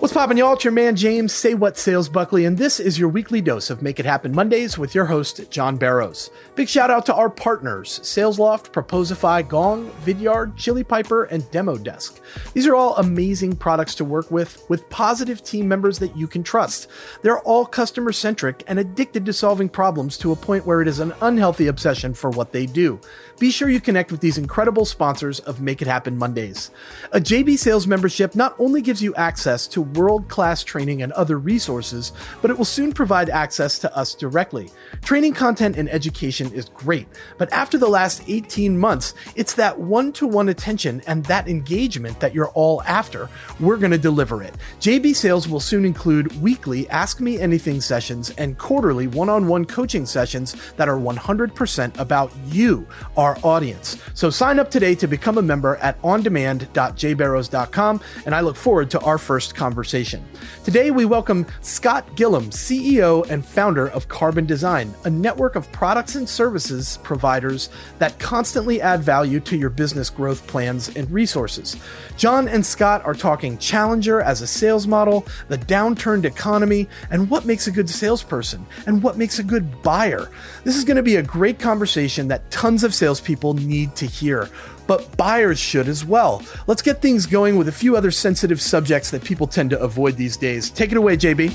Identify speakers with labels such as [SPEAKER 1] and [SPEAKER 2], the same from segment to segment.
[SPEAKER 1] What's poppin', y'all? It's your man James, Say What Sales Buckley, and this is your weekly dose of Make It Happen Mondays with your host, John Barrows. Big shout out to our partners, SalesLoft, Proposify, Gong, Vidyard, Chili Piper, and Demo Desk. These are all amazing products to work with, with positive team members that you can trust. They're all customer centric and addicted to solving problems to a point where it is an unhealthy obsession for what they do. Be sure you connect with these incredible sponsors of Make It Happen Mondays. A JB Sales membership not only gives you access to world class training and other resources, but it will soon provide access to us directly. Training content and education is great, but after the last 18 months, it's that one to one attention and that engagement that you're all after. We're going to deliver it. JB Sales will soon include weekly Ask Me Anything sessions and quarterly one on one coaching sessions that are 100% about you, our audience. So sign up today to become a member at ondemand.jbarrows.com, and I look forward to our first conversation. Today, we welcome Scott Gillum, CEO and founder of Carbon Design, a network of products and services providers that constantly add value to your business growth plans and resources. John and Scott are talking Challenger as a sales model, the downturned economy, and what makes a good salesperson and what makes a good buyer. This is going to be a great conversation that tons of salespeople need to hear but buyers should as well. Let's get things going with a few other sensitive subjects that people tend to avoid these days. Take it away, JB.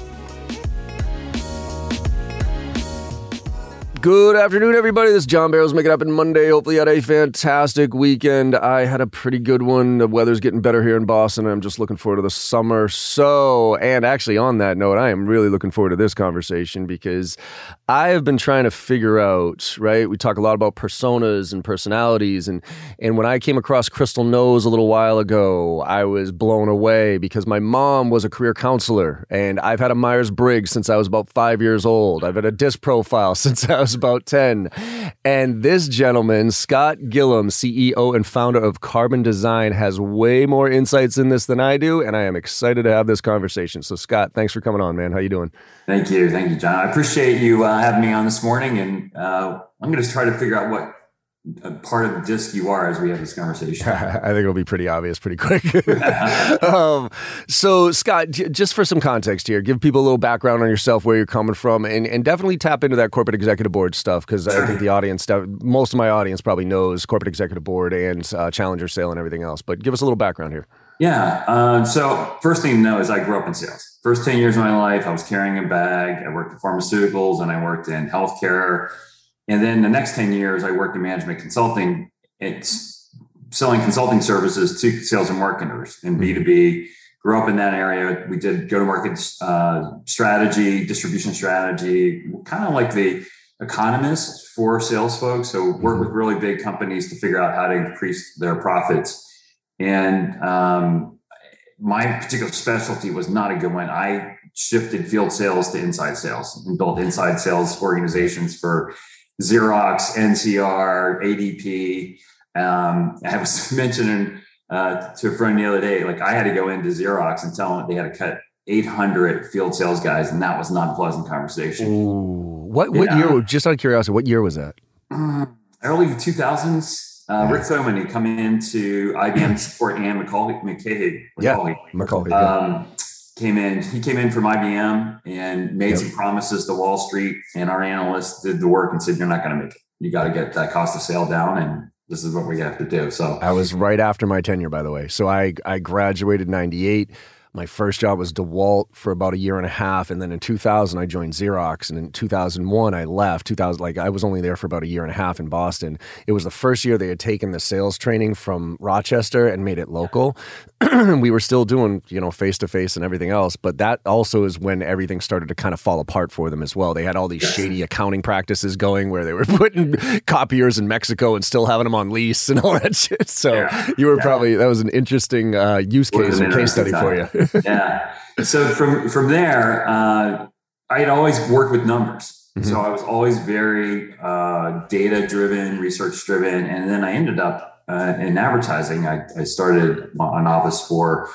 [SPEAKER 2] Good afternoon, everybody. This is John Barrows. Make it happen Monday. Hopefully, you had a fantastic weekend. I had a pretty good one. The weather's getting better here in Boston. I'm just looking forward to the summer. So, and actually, on that note, I am really looking forward to this conversation because I have been trying to figure out. Right, we talk a lot about personas and personalities, and and when I came across Crystal Knows a little while ago, I was blown away because my mom was a career counselor, and I've had a Myers Briggs since I was about five years old. I've had a disc profile since I was about 10. And this gentleman, Scott Gillum, CEO and founder of Carbon Design, has way more insights in this than I do. And I am excited to have this conversation. So, Scott, thanks for coming on, man. How you doing?
[SPEAKER 3] Thank you. Thank you, John. I appreciate you uh, having me on this morning. And uh, I'm going to try to figure out what a part of the disc you are as we have this conversation.
[SPEAKER 2] I think it'll be pretty obvious pretty quick. um, so, Scott, just for some context here, give people a little background on yourself, where you're coming from, and, and definitely tap into that corporate executive board stuff because I think the audience, most of my audience probably knows corporate executive board and uh, Challenger sale and everything else. But give us a little background here.
[SPEAKER 3] Yeah. Uh, so, first thing to know is I grew up in sales. First 10 years of my life, I was carrying a bag. I worked in pharmaceuticals and I worked in healthcare and then the next 10 years, I worked in management consulting. It's selling consulting services to sales and marketers in B2B. Mm-hmm. Grew up in that area. We did go to market uh, strategy, distribution strategy, kind of like the economist for sales folks. So work mm-hmm. with really big companies to figure out how to increase their profits. And um, my particular specialty was not a good one. I shifted field sales to inside sales and built inside sales organizations for Xerox, NCR, ADP. Um, I was mentioning uh, to a friend the other day, like I had to go into Xerox and tell them they had to cut 800 field sales guys, and that was not a pleasant conversation.
[SPEAKER 2] Ooh. What what yeah. year? Just out of curiosity, what year was that?
[SPEAKER 3] Um, early 2000s. Uh, Rick Thoman, he come into IBM support and Macaulay McCahey.
[SPEAKER 2] Yeah, Macaulay. Um,
[SPEAKER 3] came in. He came in from IBM and made yep. some promises to Wall Street, and our analysts did the work and said, "You're not going to make it. You got to get that cost of sale down." And this is what we have to do. So
[SPEAKER 2] I was right after my tenure, by the way. So I I graduated '98 my first job was DeWalt for about a year and a half, and then in 2000 I joined Xerox, and in 2001 I left. 2000 like I was only there for about a year and a half in Boston. It was the first year they had taken the sales training from Rochester and made it local. we were still doing you know face to face and everything else, but that also is when everything started to kind of fall apart for them as well. They had all these shady accounting practices going where they were putting copiers in Mexico and still having them on lease and all that shit. So yeah. you were yeah. probably that was an interesting uh, use case and case study time. for you
[SPEAKER 3] yeah. So from from there, uh, I had always worked with numbers. Mm-hmm. So I was always very uh, data driven, research driven, and then I ended up uh, in advertising. I, I started an office for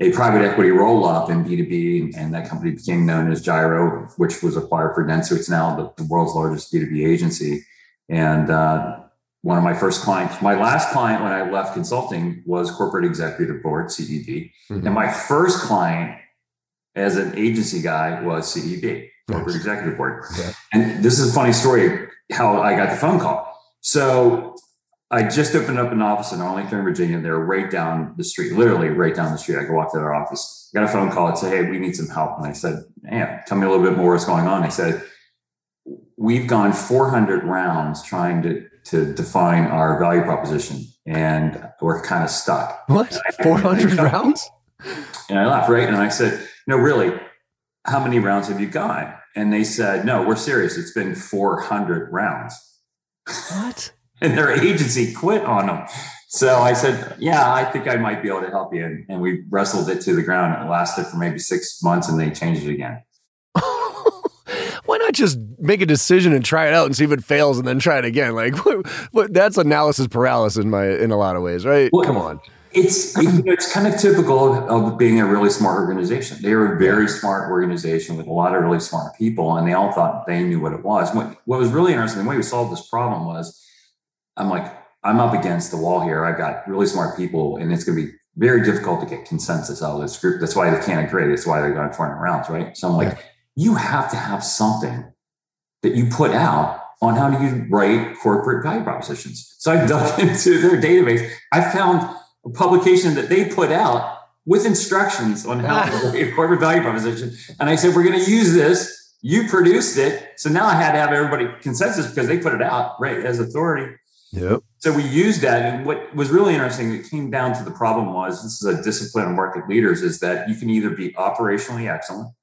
[SPEAKER 3] a private equity roll up in B2B, and that company became known as Gyro, which was acquired for Dentsu. It's now the, the world's largest B2B agency. And uh, one of my first clients, my last client when I left consulting was corporate executive board, CEB. Mm-hmm. And my first client as an agency guy was CEB, corporate
[SPEAKER 2] Nice.
[SPEAKER 3] executive board.
[SPEAKER 2] Yeah.
[SPEAKER 3] And this is a funny story how I got the phone call. So I just opened up an office in Arlington, Virginia. They're right down the street, literally right down the street. I could walk to their office. I got a phone call and said, Hey, we need some help. And I said, Man, tell me a little bit more what's going on. They said, We've gone 400 rounds trying to, to define our value proposition, and we're kind of stuck.
[SPEAKER 2] What? 400 rounds?
[SPEAKER 3] And I laughed, right? And I said, No, really, how many rounds have you gone? And they said, No, we're serious. It's been 400 rounds.
[SPEAKER 2] What?
[SPEAKER 3] And their agency quit on them. So I said, Yeah, I think I might be able to help you. And, and we wrestled it to the ground. It lasted for maybe six months and they changed it again.
[SPEAKER 2] Not just make a decision and try it out and see if it fails and then try it again? Like, what, what, that's analysis paralysis in my in a lot of ways, right?
[SPEAKER 3] Well,
[SPEAKER 2] Come on.
[SPEAKER 3] It's you know, it's kind of typical of, being a really smart organization. They were a very smart organization with a lot of really smart people, and they all thought they knew what it was. What, what was really interesting, the way we solved this problem was, I'm like, I'm up against the wall here. I've got really smart people, and it's going to be very difficult to get consensus out of this group. That's why they can't agree. That's why they're going 400 rounds, right? So I'm like, you have to have something that you put out on how do you write corporate value propositions. So I dug into their database. I found a publication that they put out with instructions on how to write a corporate value proposition. And I said, we're going to use this. You produced it. So now I had to have everybody consensus because they put it out, right, as authority.
[SPEAKER 2] Yep.
[SPEAKER 3] So we used that. And what was really interesting, it came down to the problem was this is a discipline of market leaders is that you can either be operationally excellent,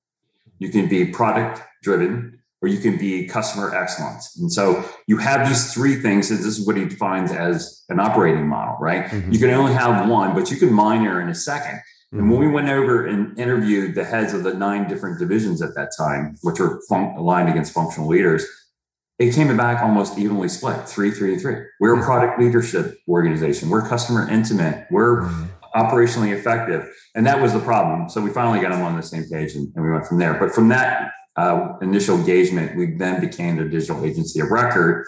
[SPEAKER 3] you can be product driven, or you can be customer excellence. And so you have these three things. And this is what he defines as an operating model, right?
[SPEAKER 2] Mhm.
[SPEAKER 3] You can only have one, but you can minor in a second. And when we went over and interviewed the heads of the nine different divisions at that time, which were fun- aligned against functional leaders, it came back almost evenly split three, three, three. We're a product leadership organization. We're customer intimate. We're
[SPEAKER 2] Mhm.
[SPEAKER 3] Operationally effective. And that was the problem. So we finally got them on the same page and, and we went from there. But from that uh, initial engagement, we then became the digital agency of record.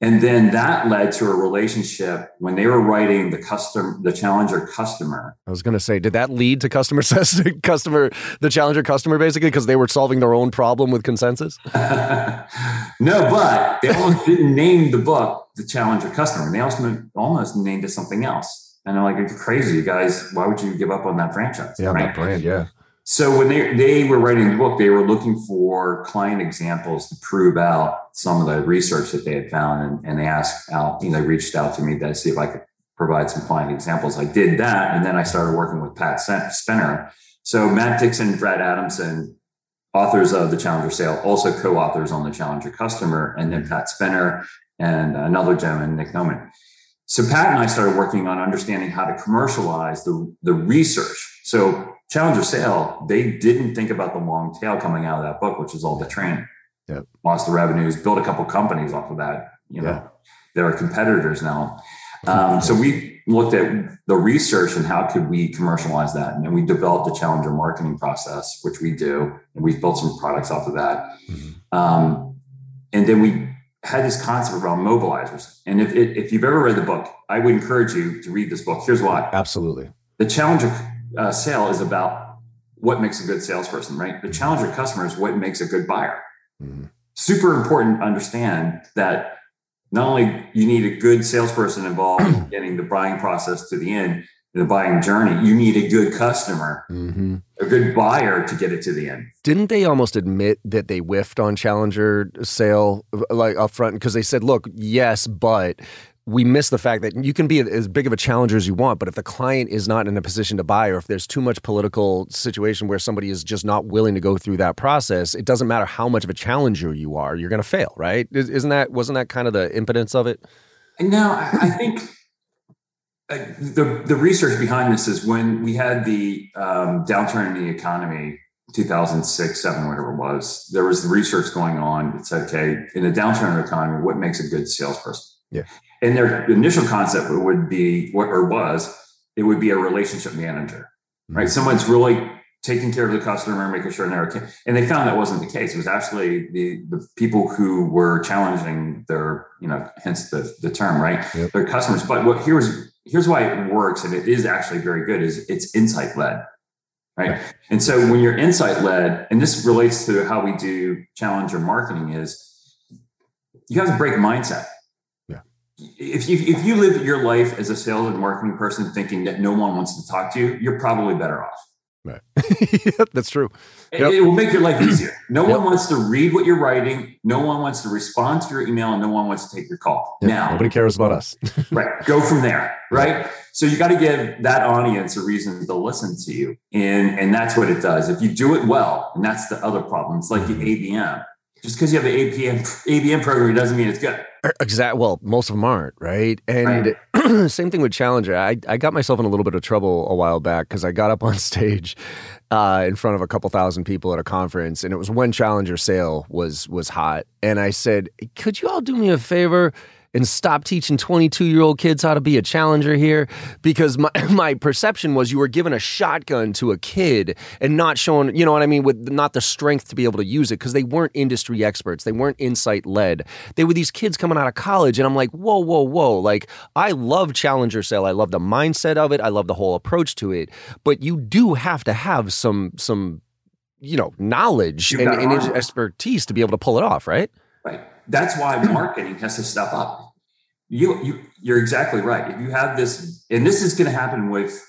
[SPEAKER 3] And then that led to a relationship when they were writing the custom, the challenger customer.
[SPEAKER 2] I was going to say, did that lead to customer customer, the challenger customer basically because they were solving their own problem with consensus?
[SPEAKER 3] no, but they almost didn't name the book the challenger customer. They also almost named it something else. And I'm like, you're crazy, you guys. Why would you give up on that franchise?
[SPEAKER 2] Yeah, that brand, yeah.
[SPEAKER 3] So when they they were writing the book, they were looking for client examples to prove out some of the research that they had found, and, and they asked out. You know, they reached out to me to see if I could provide some client examples. I did that, and then I started working with Pat Spenner. So Matt Dixon, and Brent Adamson, authors of the Challenger Sale, also co-authors on the Challenger Customer, and then Pat Spenner and another gentleman, Nick Toman. So Pat and I started working on understanding how to commercialize the, the research. So Challenger Sale, they didn't think about the long tail coming out of that book, which is all the training.
[SPEAKER 2] Yep.
[SPEAKER 3] Lost the revenues, built a couple companies off of that. You know,
[SPEAKER 2] Yeah.
[SPEAKER 3] that are competitors now. Um, so we looked at the research and how could we commercialize that, and then we developed a Challenger marketing process, which we do, and we've built some products off of that.
[SPEAKER 2] Mhm.
[SPEAKER 3] Um, and then we had this concept around mobilizers. And if, if you've ever read the book, I would encourage you to read this book. Here's why
[SPEAKER 2] Absolutely.
[SPEAKER 3] the challenger uh, sale is about what makes a good salesperson, right? The challenger customer is what makes a good buyer.
[SPEAKER 2] Mhm.
[SPEAKER 3] Super important to understand that not only you need a good salesperson involved in getting the buying process to the end, the buying journey, you need a good customer,
[SPEAKER 2] hmm
[SPEAKER 3] a good buyer to get it to the end.
[SPEAKER 2] Didn't they almost admit that they whiffed on Challenger sale like up front because they said, "Look, yes, but." We miss the fact that you can be as big of a challenger as you want, but if the client is not in a position to buy, or if there's too much political situation where somebody is just not willing to go through that process, it doesn't matter how much of a challenger you are, you're going to fail, right? Is- Isn't that wasn't that kind of the impotence of it?
[SPEAKER 3] No, I think uh, the the research behind this is when we had the um, downturn in the economy, 2006, seven, whatever it was. There was the research going on said, okay, in a downturn in the economy, what makes a good salesperson?
[SPEAKER 2] Yeah.
[SPEAKER 3] And their initial concept would be, what or was, it would be a relationship manager, right? Someone's really taking care of the customer, making sure they're okay. And they found that wasn't the case. It was actually the the people who were challenging their, you know, hence the the term, right?
[SPEAKER 2] Yep.
[SPEAKER 3] Their customers. But what here's here's why it works, and it is actually very good. Is it's insight led. right? And so when you're insight led, and this relates to how we do challenger marketing, is you have to break mindset.
[SPEAKER 2] Yeah.
[SPEAKER 3] If you if you live your life as a sales and marketing person thinking that no one wants to talk to you, you're probably better off.
[SPEAKER 2] Right. that's true.
[SPEAKER 3] It, yep. it, will make your life easier. No yep. one wants to read what you're writing. No one wants to respond to your email, and no one wants to take your call. Yep. Now,
[SPEAKER 2] nobody cares about us.
[SPEAKER 3] right. Go from there. Right. So you got to give that audience a reason to listen to you, and and that's what it does. If you do it well, and that's the other problem. It's like the mm-hmm. ABM. Just because you have an ABM ABM program doesn't mean it's good.
[SPEAKER 2] Exactly. Well, most of them aren't, right? And right. same thing with Challenger. I, I got myself in a little bit of trouble a while back because I got up on stage uh, in front of a couple thousand people at a conference, and it was when Challenger sale was was hot. And I said, "Could you all do me a favor?" And stop teaching 22 year old kids how to be a challenger here because my, my perception was you were giving a shotgun to a kid and not showing, you know what I mean, with not the strength to be able to use it because they weren't industry experts. They weren't insight led. They were these kids coming out of college. And I'm like, whoa, whoa, whoa. Like, I love challenger sale. I love the mindset of it. I love the whole approach to it. But you do have to have some, some, you know, knowledge and, and expertise to be able to pull it off, right?
[SPEAKER 3] Right. That's why marketing has to step up. You, you, you're exactly right. If you have this, and this is going to happen with,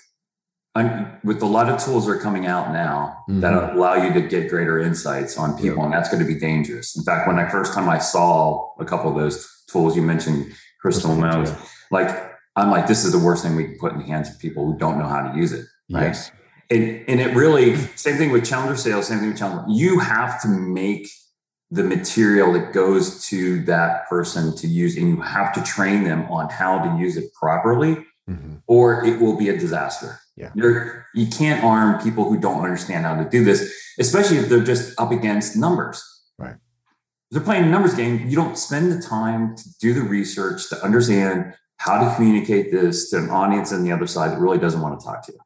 [SPEAKER 3] with a lot of tools that are coming out now mm-hmm. that allow you to get greater insights on people, and that's going to be dangerous. In fact, when I first time I saw a couple of those tools you mentioned, Crystal Knows, like I'm like, this is the worst thing we can put in the hands of people who don't know how to use it. Right. Yes. And, and it really, same thing with challenger sales, same thing with challenger. You have to make the material that goes to that person to use and you have to train them on how to use it properly mm-hmm. or it will be a disaster.
[SPEAKER 2] Yeah.
[SPEAKER 3] You're, you can't arm people who don't understand how to do this especially if they're just up against numbers.
[SPEAKER 2] Right.
[SPEAKER 3] They're playing a numbers game you don't spend the time to do the research to understand how to communicate this to an audience on the other side that really doesn't want to talk to you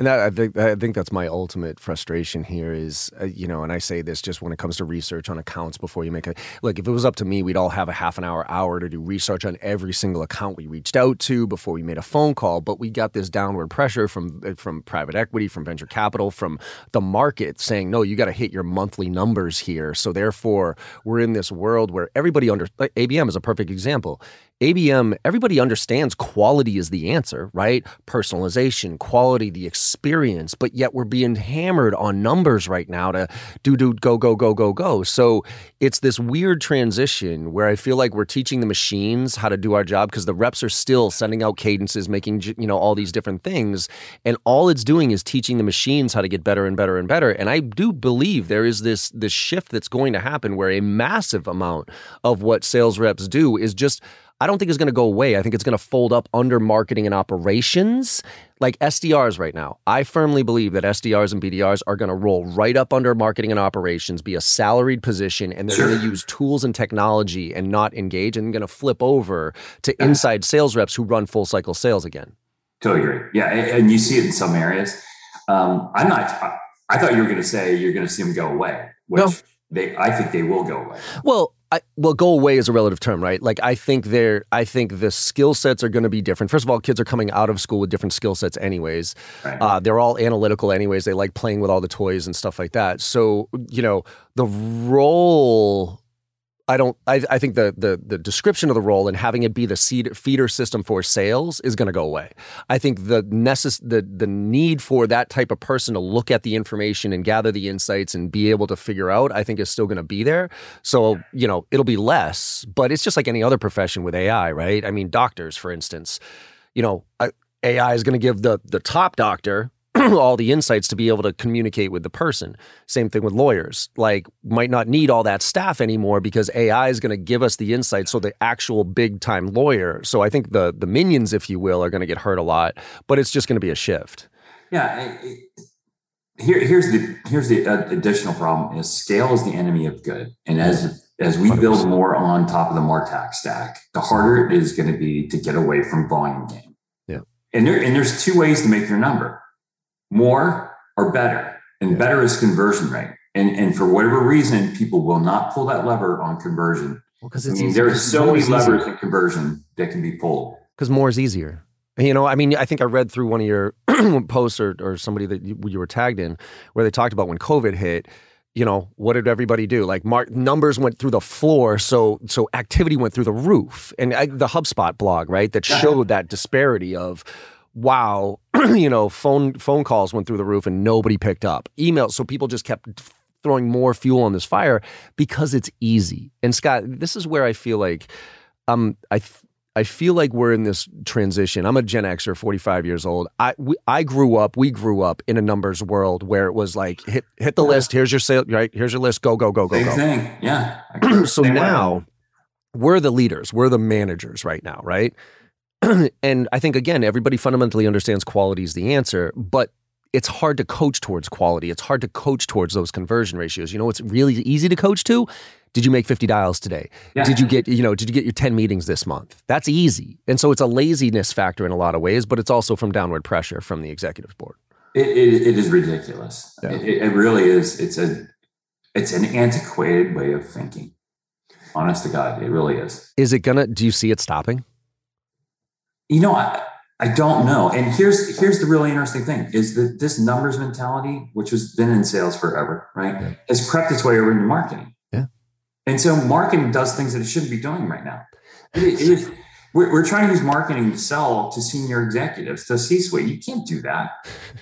[SPEAKER 2] and that I think I think that's my ultimate frustration here is uh, you know, and I say this just when it comes to research on accounts before you make a look. If it was up to me, we'd all have a half an hour, hour to do research on every single account we reached out to before we made a phone call. But we got this downward pressure from uh, from private equity, from venture capital, from the market saying, no, you got to hit your monthly numbers here. So therefore, we're in this world where everybody under like ABM is a perfect example. ABM, um, everybody understands quality is the answer, right? Personalization, quality, the experience, but yet we're being hammered on numbers right now to do, do, go, go, go, go, go. So it's this weird transition where I feel like we're teaching the machines how to do our job because the reps are still sending out cadences, making, you know, all these different things. And all it's doing is teaching the machines how to get better and better and better. And I do believe there is this, this shift that's going to happen where a massive amount of what sales reps do is just I don't think it's going to go away. I think it's going to fold up under marketing and operations, like SDRs right now. I firmly believe that SDRs and BDRs are going to roll right up under marketing and operations, be a salaried position, and they're sure. going to use tools and technology and not engage, and going to flip over to inside sales reps who run full cycle sales again.
[SPEAKER 3] Totally agree. Yeah, and you see it in some areas. Um, I'm not. I thought you were going to say you're going to see them go away. Which no. they, I think they will go away.
[SPEAKER 2] Well, I, well, go away is a relative term, right? Like I think they're, I think the skill sets are going to be different. First of all, kids are coming out of school with different skill sets, anyways. Right. Uh, they're all analytical, anyways. They like playing with all the toys and stuff like that. So you know, the role I don't. I, I think the, the the description of the role and having it be the seed, feeder system for sales is going to go away. I think the necess- the the need for that type of person to look at the information and gather the insights and be able to figure out, I think, is still going to be there. So you know, it'll be less, but it's just like any other profession with AI, right? I mean, doctors, for instance, you know, AI is going to give the the top doctor all the insights to be able to communicate with the person. Same thing with lawyers. Like, might not need all that staff anymore because AI is going to give us the insights. So the actual big time lawyer. So I think the the minions, if you will, are going to get hurt a lot. But it's just going to be a shift.
[SPEAKER 3] Yeah. here, here's the here's the uh, additional problem: is scale is the enemy of good, and as as we 100%. build more on top of the Martech stack, the harder it is going to be to get away from volume game.
[SPEAKER 2] Yeah.
[SPEAKER 3] And there and there's two ways to make your number more or better. And better is conversion rate. And, and for whatever reason, people will not pull that lever on conversion.
[SPEAKER 2] Well, because I
[SPEAKER 3] mean, there are so many levers in conversion that can be pulled.
[SPEAKER 2] Because more is easier. You know, I mean, I think I read through one of your posts or, or somebody that you, you were tagged in where they talked about when COVID hit, you know, what did everybody do? Like, mark numbers went through the floor, so so activity went through the roof. And I, the HubSpot blog, right, that showed that disparity of, wow, you know, phone phone calls went through the roof and nobody picked up. Emails, so people just kept throwing more fuel on this fire because it's easy. And Scott, this is where I feel like, um, I. Th- I feel like we're in this transition. I'm a Gen Xer, 45 years old. I we, I grew up, we grew up in a numbers world where it was like hit hit the yeah. list. Here's your sale, right? Here's your list. Go go go go
[SPEAKER 3] Same
[SPEAKER 2] go.
[SPEAKER 3] Thing. Yeah.
[SPEAKER 2] so now we're the leaders. We're the managers right now, right? and I think again, everybody fundamentally understands quality is the answer, but it's hard to coach towards quality. It's hard to coach towards those conversion ratios. You know, it's really easy to coach to did you make 50 dials today? Yeah. Did you get, you know, did you get your 10 meetings this month? That's easy. And so it's a laziness factor in a lot of ways, but it's also from downward pressure from the executive board.
[SPEAKER 3] it, it, it is ridiculous. Yeah. It, it really is. It's a, it's an antiquated way of thinking. Honest to God, it really is.
[SPEAKER 2] Is it gonna? Do you see it stopping?
[SPEAKER 3] You know, I I don't know. And here's here's the really interesting thing: is that this numbers mentality, which has been in sales forever, right, yeah. has crept its way over into marketing. Yeah. And so marketing does things that it shouldn't be doing right now. It, it is, we're, we're, trying to use marketing to sell to senior executives, to C suite. You can't do that.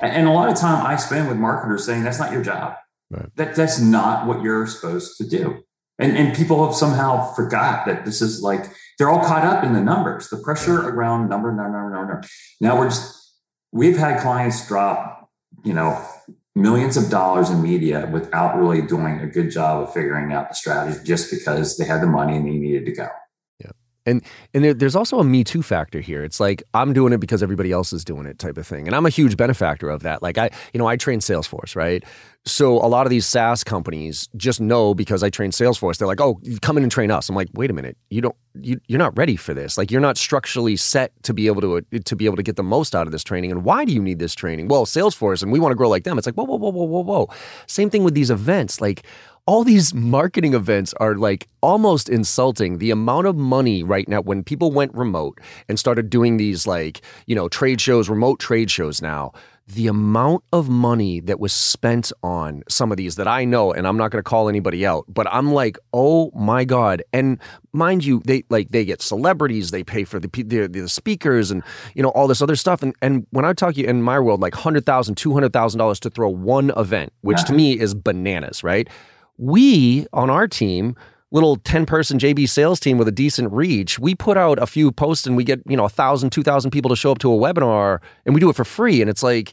[SPEAKER 3] And a lot of time I spend with marketers saying that's not your job. Right. That that's not what you're supposed to do. And and people have somehow forgot that this is like they're all caught up in the numbers, the pressure around number, number, number, number. Now we're just we've had clients drop, you know, millions of dollars in media without really doing a good job of figuring out the strategy just because they had the money and they needed to go.
[SPEAKER 2] Yeah. And and there, there's also a me too factor here. It's like I'm doing it because everybody else is doing it type of thing. And I'm a huge benefactor of that. Like I, you know, I train Salesforce, right? So a lot of these SaaS companies just know because I train Salesforce, they're like, "Oh, come in and train us." I'm like, "Wait a minute, you don't, you, you're not ready for this. Like, you're not structurally set to be able to to be able to get the most out of this training. And why do you need this training? Well, Salesforce, and we want to grow like them. It's like, whoa, whoa, whoa, whoa, whoa, whoa. Same thing with these events, like all these marketing events are like almost insulting the amount of money right now when people went remote and started doing these like you know trade shows remote trade shows now the amount of money that was spent on some of these that I know, and I'm not going to call anybody out, but I'm like, oh my god! And mind you, they like they get celebrities, they pay for the the, the speakers, and you know all this other stuff. And and when I talk to you in my world, like hundred thousand, two hundred thousand dollars to throw one event, which to uh-huh. me is bananas, right? We on our team little 10 person JB sales team with a decent reach, we put out a few posts and we get, you know, a thousand, two thousand people to show up to a webinar and we do it for free. And it's like,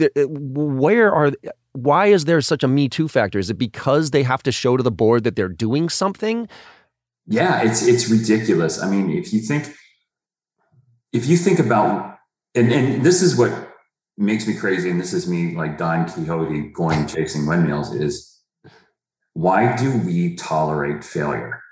[SPEAKER 2] uh, where are, why is there such a Me Too factor? Is it because they have to show to the board that they're doing something?
[SPEAKER 3] Yeah, it's, it's ridiculous. I mean, if you think, if you think about, and, and this is what makes me crazy, and this is me like Don Quixote going chasing windmills is why do we tolerate failure?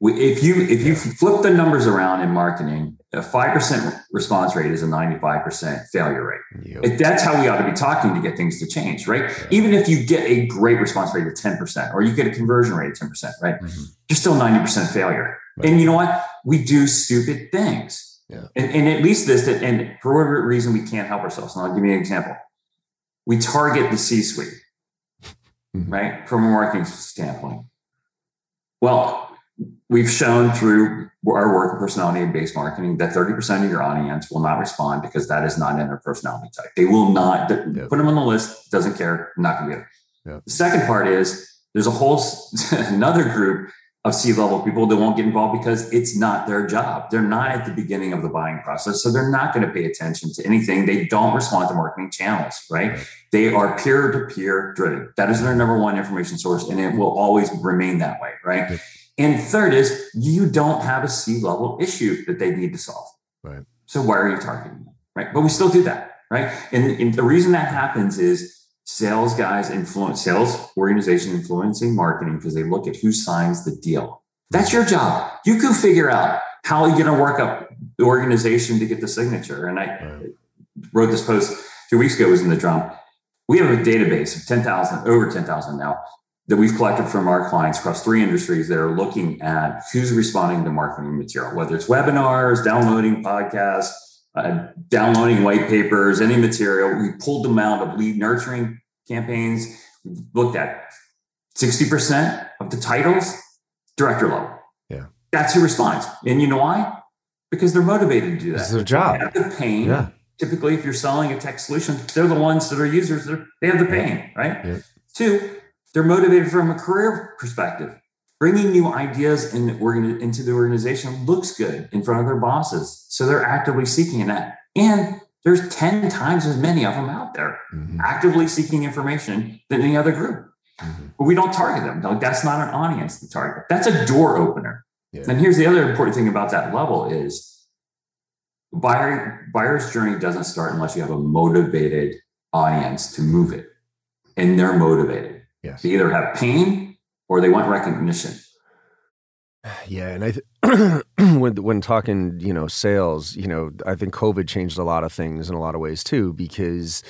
[SPEAKER 3] We, if you if you flip the numbers around in marketing, a five percent response rate is a ninety five percent failure rate. Yep. That's how we ought to be talking to get things to change, right? Yeah. Even if you get a great response rate of ten percent, or you get a conversion rate of ten percent, right? Mm-hmm. You're still ninety percent failure. Right. And you know what? We do stupid things. Yeah. And, and at least this, and for whatever reason, we can't help ourselves. And I'll give you an example. We target the C suite mm-hmm. right? From a marketing standpoint. Well, we've shown through our work in personality based marketing that 30% of your audience will not respond because that is not in their personality type. They will not yep. put them on the list, doesn't care, not gonna be there. Yep. The second part is there's a whole another group of C-level people that won't get involved because it's not their job. They're not at the beginning of the buying process. So they're not going to pay attention to anything. They don't respond to marketing channels, right? They are peer to peer driven. That is their number one information source, and it will always remain that way, right? And third is you don't have a C-level issue that they need to solve. Right. So why are you targeting them? Right. But we still do that, right? And, and the reason that happens is sales guys influence sales organization influencing marketing because they look at who signs the deal. That's your job. You can figure out how you're going to work up the organization to get the signature. And I wrote this post two weeks ago. It Was in the drum. We have a database of ten thousand, over ten thousand now, that we've collected from our clients across three industries that are looking at who's responding to marketing material, whether it's webinars, downloading podcasts, uh, downloading white papers, any material. We pulled them out of lead nurturing campaigns. We looked at 60% of the titles, director level.
[SPEAKER 2] Yeah.
[SPEAKER 3] That's who responds. And you know why? Because they're motivated to do that.
[SPEAKER 2] It's their job.
[SPEAKER 3] They have the pain.
[SPEAKER 2] Yeah.
[SPEAKER 3] Typically, if you're selling a tech solution, they're the ones that are users. They're, they have the pain, right?
[SPEAKER 2] Yeah.
[SPEAKER 3] Two, they're motivated from a career perspective. Bringing new ideas in the into the organization looks good in front of their bosses. So they're actively seeking that. And there's 10 times as many of them out there
[SPEAKER 2] Mhm.
[SPEAKER 3] actively seeking information than any other group.
[SPEAKER 2] Mhm.
[SPEAKER 3] But we don't target them. Like, that's not an audience to target. That's a door opener.
[SPEAKER 2] Yeah.
[SPEAKER 3] And here's the other important thing about that level is buyer buyer's journey doesn't start unless you have a motivated audience to move it. And they're motivated.
[SPEAKER 2] Yes.
[SPEAKER 3] They either have pain or they want recognition.
[SPEAKER 2] Yeah, and I th- when when talking, you know, sales, you know, I think COVID changed a lot of things in a lot of ways too, because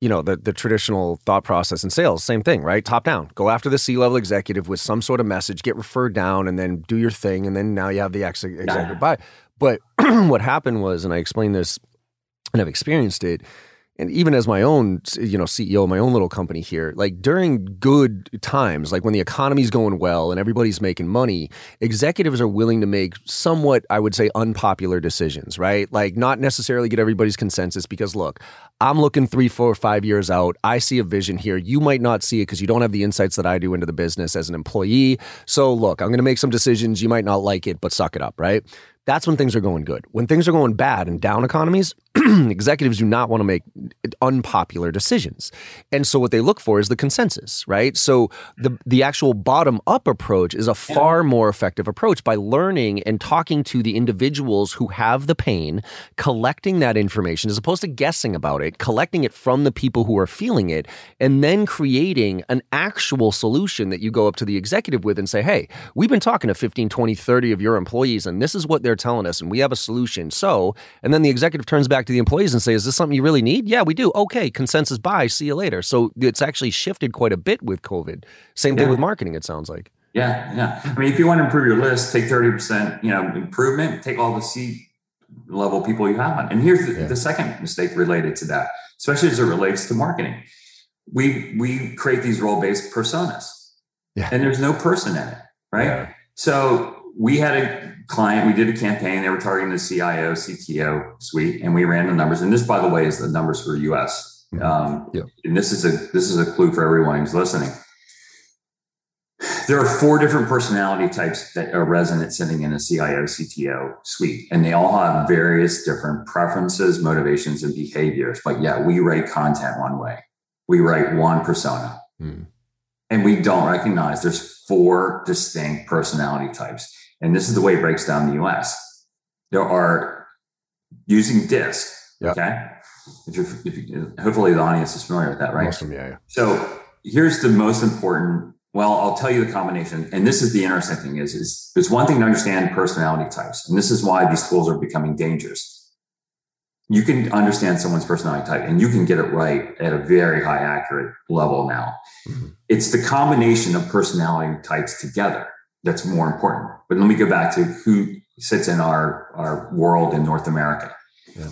[SPEAKER 2] you know the the traditional thought process in sales, same thing, right? Top down, go after the C level executive with some sort of message, get referred down, and then do your thing, and then now you have the ex- executive buy. But what happened was, and I explained this, and I've experienced it, and even as my own you know ceo of my own little company here like during good times like when the economy's going well and everybody's making money executives are willing to make somewhat i would say unpopular decisions right? Like not necessarily get everybody's consensus because look i'm looking three four five years out. I see a vision here. You might not see it because you don't have the insights that i do into the business as an employee. So look i'm going to make some decisions. You might not like it but suck it up right? That's when things are going good. When things are going bad and down economies, executives do not want to make unpopular decisions. And so what they look for is the consensus, right? So the the actual bottom up approach is a far more effective approach by learning and talking to the individuals who have the pain, collecting that information as opposed to guessing about it, collecting it from the people who are feeling it, and then creating an actual solution that you go up to the executive with and say, "Hey, we've been talking to 15, 20, 30 of your employees and this is what they're telling us and we have a solution." So, and then the executive turns back to the employees and say, "Is this something you really need?" "Yeah, we do." "Okay, consensus buy. See you later." So, it's actually shifted quite a bit with COVID. Same thing
[SPEAKER 3] Yeah.
[SPEAKER 2] with marketing it sounds like.
[SPEAKER 3] Yeah, yeah. I mean, if you want to improve your list, take 30%, you know, improvement, take all the C level people you have on. And here's the,
[SPEAKER 2] Yeah.
[SPEAKER 3] the second mistake related to that, especially as it relates to marketing. We we create these role-based personas.
[SPEAKER 2] Yeah.
[SPEAKER 3] And there's no person in it, right? So we had a client, we did a campaign, they were targeting the CIO, CTO suite, and we ran the numbers. And this, by the way, is the numbers for US. Um. And this is a this is a clue for everyone who's listening. There are four different personality types that are resonant sitting in a CIO, CTO suite, and they all have various different preferences, motivations, and behaviors. But yeah, we write content one way. We write one persona
[SPEAKER 2] Mm.
[SPEAKER 3] and we don't recognize there's four distinct personality types and this is the way it breaks down the us there are using disc
[SPEAKER 2] Yep.
[SPEAKER 3] okay if you're, if you, hopefully the audience is familiar with that right
[SPEAKER 2] them, yeah, yeah.
[SPEAKER 3] so here's the most important well i'll tell you the combination and this is the interesting thing is, is it's one thing to understand personality types and this is why these tools are becoming dangerous you can understand someone's personality type and you can get it right at a very high accurate level now
[SPEAKER 2] Mhm.
[SPEAKER 3] it's the combination of personality types together that's more important. But let me go back to who sits in our our world in north america.
[SPEAKER 2] Yeah.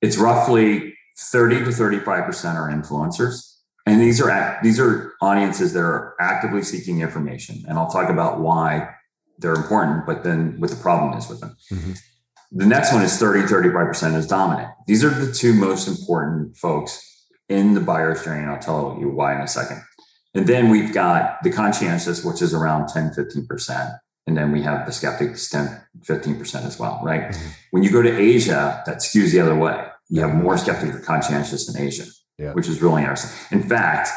[SPEAKER 3] it's roughly 30 to 35 percent are influencers. And these are these are audiences that are actively seeking information. And i'll talk about why they're important but then what the problem is with them.
[SPEAKER 2] Mhm.
[SPEAKER 3] the next one is 30 35% is dominant. These are the two most important folks in the buyer's journey and i'll tell you why in a second and then we've got the conscientious which is around 10 15% and then we have the skeptics 10 15% as well right
[SPEAKER 2] Mhm.
[SPEAKER 3] when you go to asia that skews the other way you have more skeptics or conscientious in asia
[SPEAKER 2] Yeah.
[SPEAKER 3] which is really interesting in fact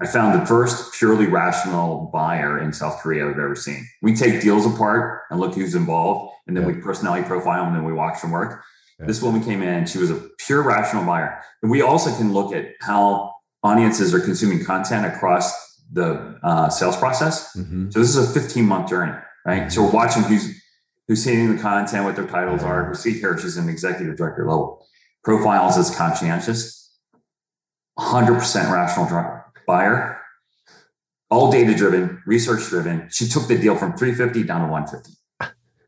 [SPEAKER 3] I found the first purely rational buyer in South Korea I've ever seen. We take deals apart and look who's involved, and then
[SPEAKER 2] Yeah.
[SPEAKER 3] we personality profile them, and then we watch them work.
[SPEAKER 2] Yeah.
[SPEAKER 3] This woman came in, she was a pure rational buyer. And we also can look at how audiences are consuming content across the uh, sales process.
[SPEAKER 2] Mhm.
[SPEAKER 3] So this is a 15 month journey, right? So we're watching who's who's hitting the content, what their titles are. We see here she's an executive director level. Profiles as conscientious, 100% rational buyer, all data driven, research driven. She took the deal from 350 down to 150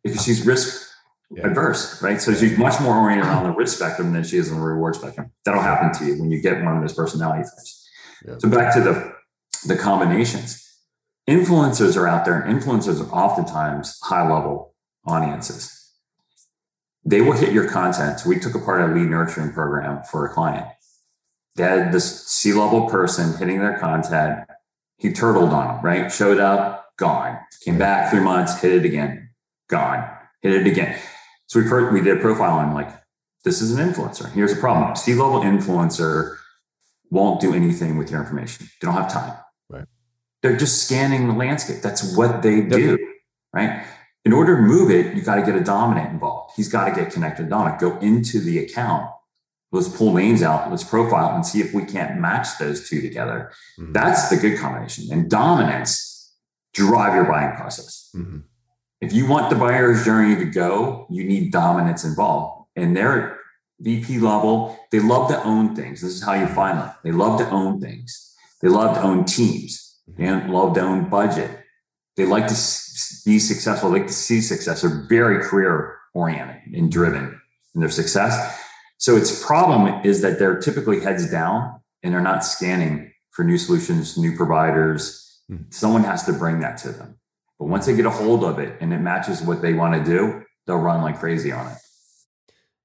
[SPEAKER 3] because she's risk yeah. adverse, right? So she's much more oriented on the risk spectrum than she is on the reward spectrum. That'll happen to you when you get one of those personality types. Yeah. So back to the the combinations. Influencers are out there, and influencers are oftentimes high level audiences. They will hit your content. So we took a part of a lead nurturing program for a client. They had this C level person hitting their content. He turtled on them, right? Showed up, gone. Came back three months, hit it again, gone. Hit it again. So we we did a profile on like this is an influencer. Here's the problem: C level influencer won't do anything with your information. They don't have time.
[SPEAKER 2] Right.
[SPEAKER 3] They're just scanning the landscape. That's what they do. Right. In order to move it, you got to get a dominant involved. He's got to get connected to dominant. Go into the account. Let's pull names out. Let's profile and see if we can't match those two together. Mm-hmm. That's the good combination. And dominance drive your buying process. Mm-hmm. If you want the buyer's journey to go, you need dominance involved. And they're VP level, they love to own things. This is how you find them. They love to own things. They love to own teams. They love to own budget. They like to be successful. They like to see success. They're very career oriented and driven in their success. So its problem is that they're typically heads down and they're not scanning for new solutions, new providers. Mm-hmm. Someone has to bring that to them. But once they get a hold of it and it matches what they want to do, they'll run like crazy on it.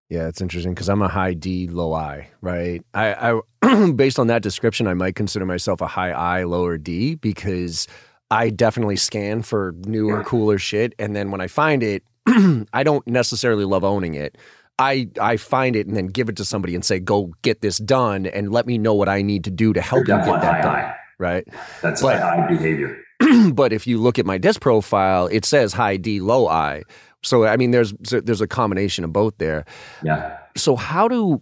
[SPEAKER 2] Yeah, it's interesting because I'm a high D, low I, right? I, I based on that description, I might consider myself a high I, lower D because I definitely scan for newer, yeah. cooler shit, and then when I find it, I don't necessarily love owning it. I I find it and then give it to somebody and say, "Go get this done," and let me know what I need to do to help you get that done. I. Right?
[SPEAKER 3] That's but, high behavior.
[SPEAKER 2] but if you look at my disc profile, it says high D, low I. So I mean, there's there's a combination of both there.
[SPEAKER 3] Yeah.
[SPEAKER 2] So how do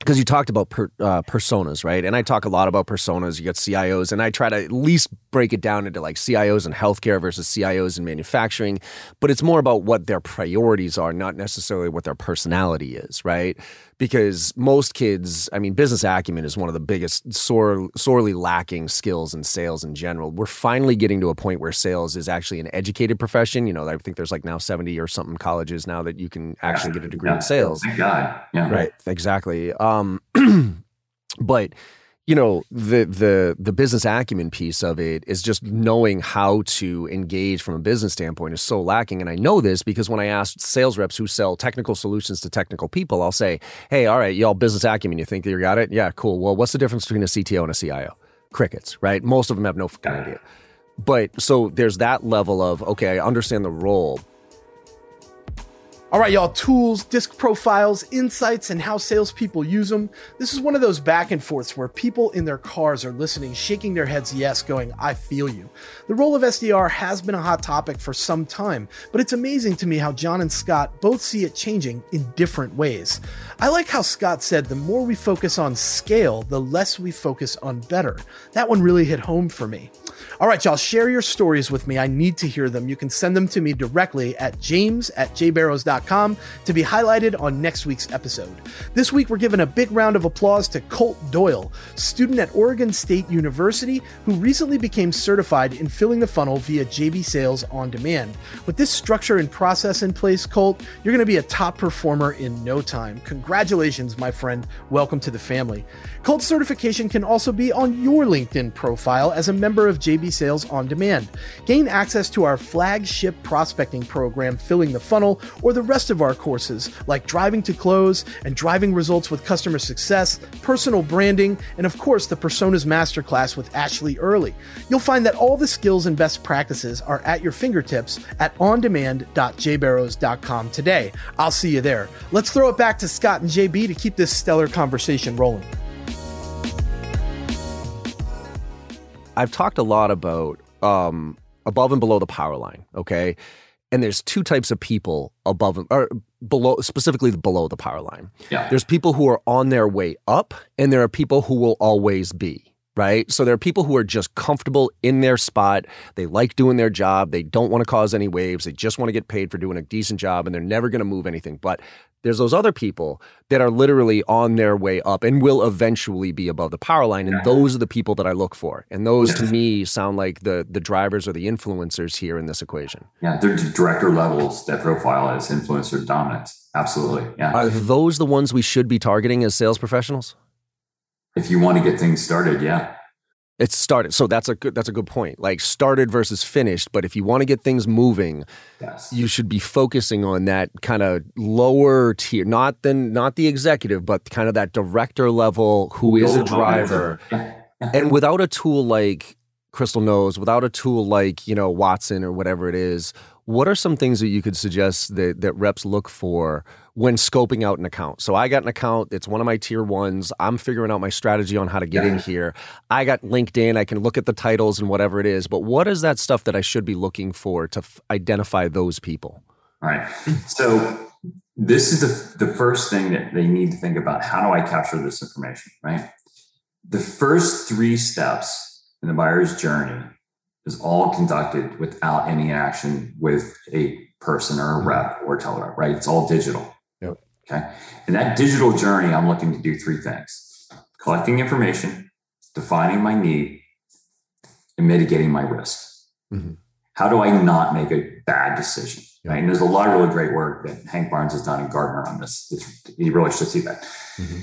[SPEAKER 2] because you talked about per, uh, personas, right? And I talk a lot about personas. You got CIOs, and I try to at least break it down into like CIOs in healthcare versus CIOs in manufacturing. But it's more about what their priorities are, not necessarily what their personality is, right? Because most kids, I mean, business acumen is one of the biggest, sore, sorely lacking skills in sales in general. We're finally getting to a point where sales is actually an educated profession. You know, I think there's like now 70 or something colleges now that you can actually get a degree
[SPEAKER 3] yeah.
[SPEAKER 2] in sales.
[SPEAKER 3] Thank God. Yeah.
[SPEAKER 2] Right. Exactly. Um, but you know the the the business acumen piece of it is just knowing how to engage from a business standpoint is so lacking. And i know this because when i ask sales reps who sell technical solutions to technical people i'll say hey all right y'all business acumen you think you got it? Yeah cool. Well what's the difference between a cto and a cio crickets right? Most of them have no fucking idea. But so there's that level of okay i understand the role
[SPEAKER 1] all right, y'all, tools, disc profiles, insights, and how salespeople use them. This is one of those back and forths where people in their cars are listening, shaking their heads yes, going, I feel you. The role of SDR has been a hot topic for some time, but it's amazing to me how John and Scott both see it changing in different ways. I like how Scott said the more we focus on scale, the less we focus on better. That one really hit home for me. All right, y'all, share your stories with me. I need to hear them. You can send them to me directly at james at jbarrows.com to be highlighted on next week's episode. This week, we're giving a big round of applause to Colt Doyle, student at Oregon State University, who recently became certified in filling the funnel via JB Sales on Demand. With this structure and process in place, Colt, you're going to be a top performer in no time. Congratulations, my friend. Welcome to the family. Colt certification can also be on your LinkedIn profile as a member of JB Sales on Demand. Gain access to our flagship prospecting program, Filling the Funnel, or the rest of our courses like Driving to Close and Driving Results with Customer Success, Personal Branding, and of course the Personas Masterclass with Ashley Early. You'll find that all the skills and best practices are at your fingertips at ondemand.jbarrows.com today. I'll see you there. Let's throw it back to Scott and JB to keep this stellar conversation rolling.
[SPEAKER 2] I've talked a lot about um, above and below the power line. Okay. And there's two types of people above or below, specifically below the power line.
[SPEAKER 3] Yeah.
[SPEAKER 2] There's people who are on their way up, and there are people who will always be right? So there are people who are just comfortable in their spot. They like doing their job. They don't want to cause any waves. They just want to get paid for doing a decent job and they're never going to move anything. But there's those other people that are literally on their way up and will eventually be above the power line. And uh-huh. those are the people that I look for. And those to me sound like the the drivers or the influencers here in this equation.
[SPEAKER 3] Yeah, they're director levels that profile as influencer dominance. Absolutely. Yeah.
[SPEAKER 2] Are those the ones we should be targeting as sales professionals?
[SPEAKER 3] If you want to get things started, yeah.
[SPEAKER 2] It's started. So that's a good that's a good point. Like started versus finished, but if you want to get things moving,
[SPEAKER 3] Yes.
[SPEAKER 2] you should be focusing on that kind of lower tier, not the not the executive, but kind of that director level who is a driver. And without a tool like Crystal Knows, without a tool like, you know, Watson or whatever it is, what are some things that you could suggest that, that reps look for when scoping out an account? So I got an account, it's one of my tier ones. I'm figuring out my strategy on how to get in here. I got LinkedIn, I can look at the titles and whatever it is, but what is that stuff that I should be looking for to f- identify those people?
[SPEAKER 3] All right. So this is the, the first thing that they need to think about. How do I capture this information? Right. The first three steps in the buyer's journey is all conducted without any action with a person or a rep or a teller, right? It's all digital.
[SPEAKER 2] Yep.
[SPEAKER 3] Okay. In that digital journey, I'm looking to do three things collecting information, defining my need, and mitigating my risk.
[SPEAKER 2] Mhm.
[SPEAKER 3] How do I not make a bad decision?
[SPEAKER 2] Yeah.
[SPEAKER 3] Right. And there's a lot of really great work that Hank Barnes has done in Gartner on this. It's, you really should see that.
[SPEAKER 2] Mhm.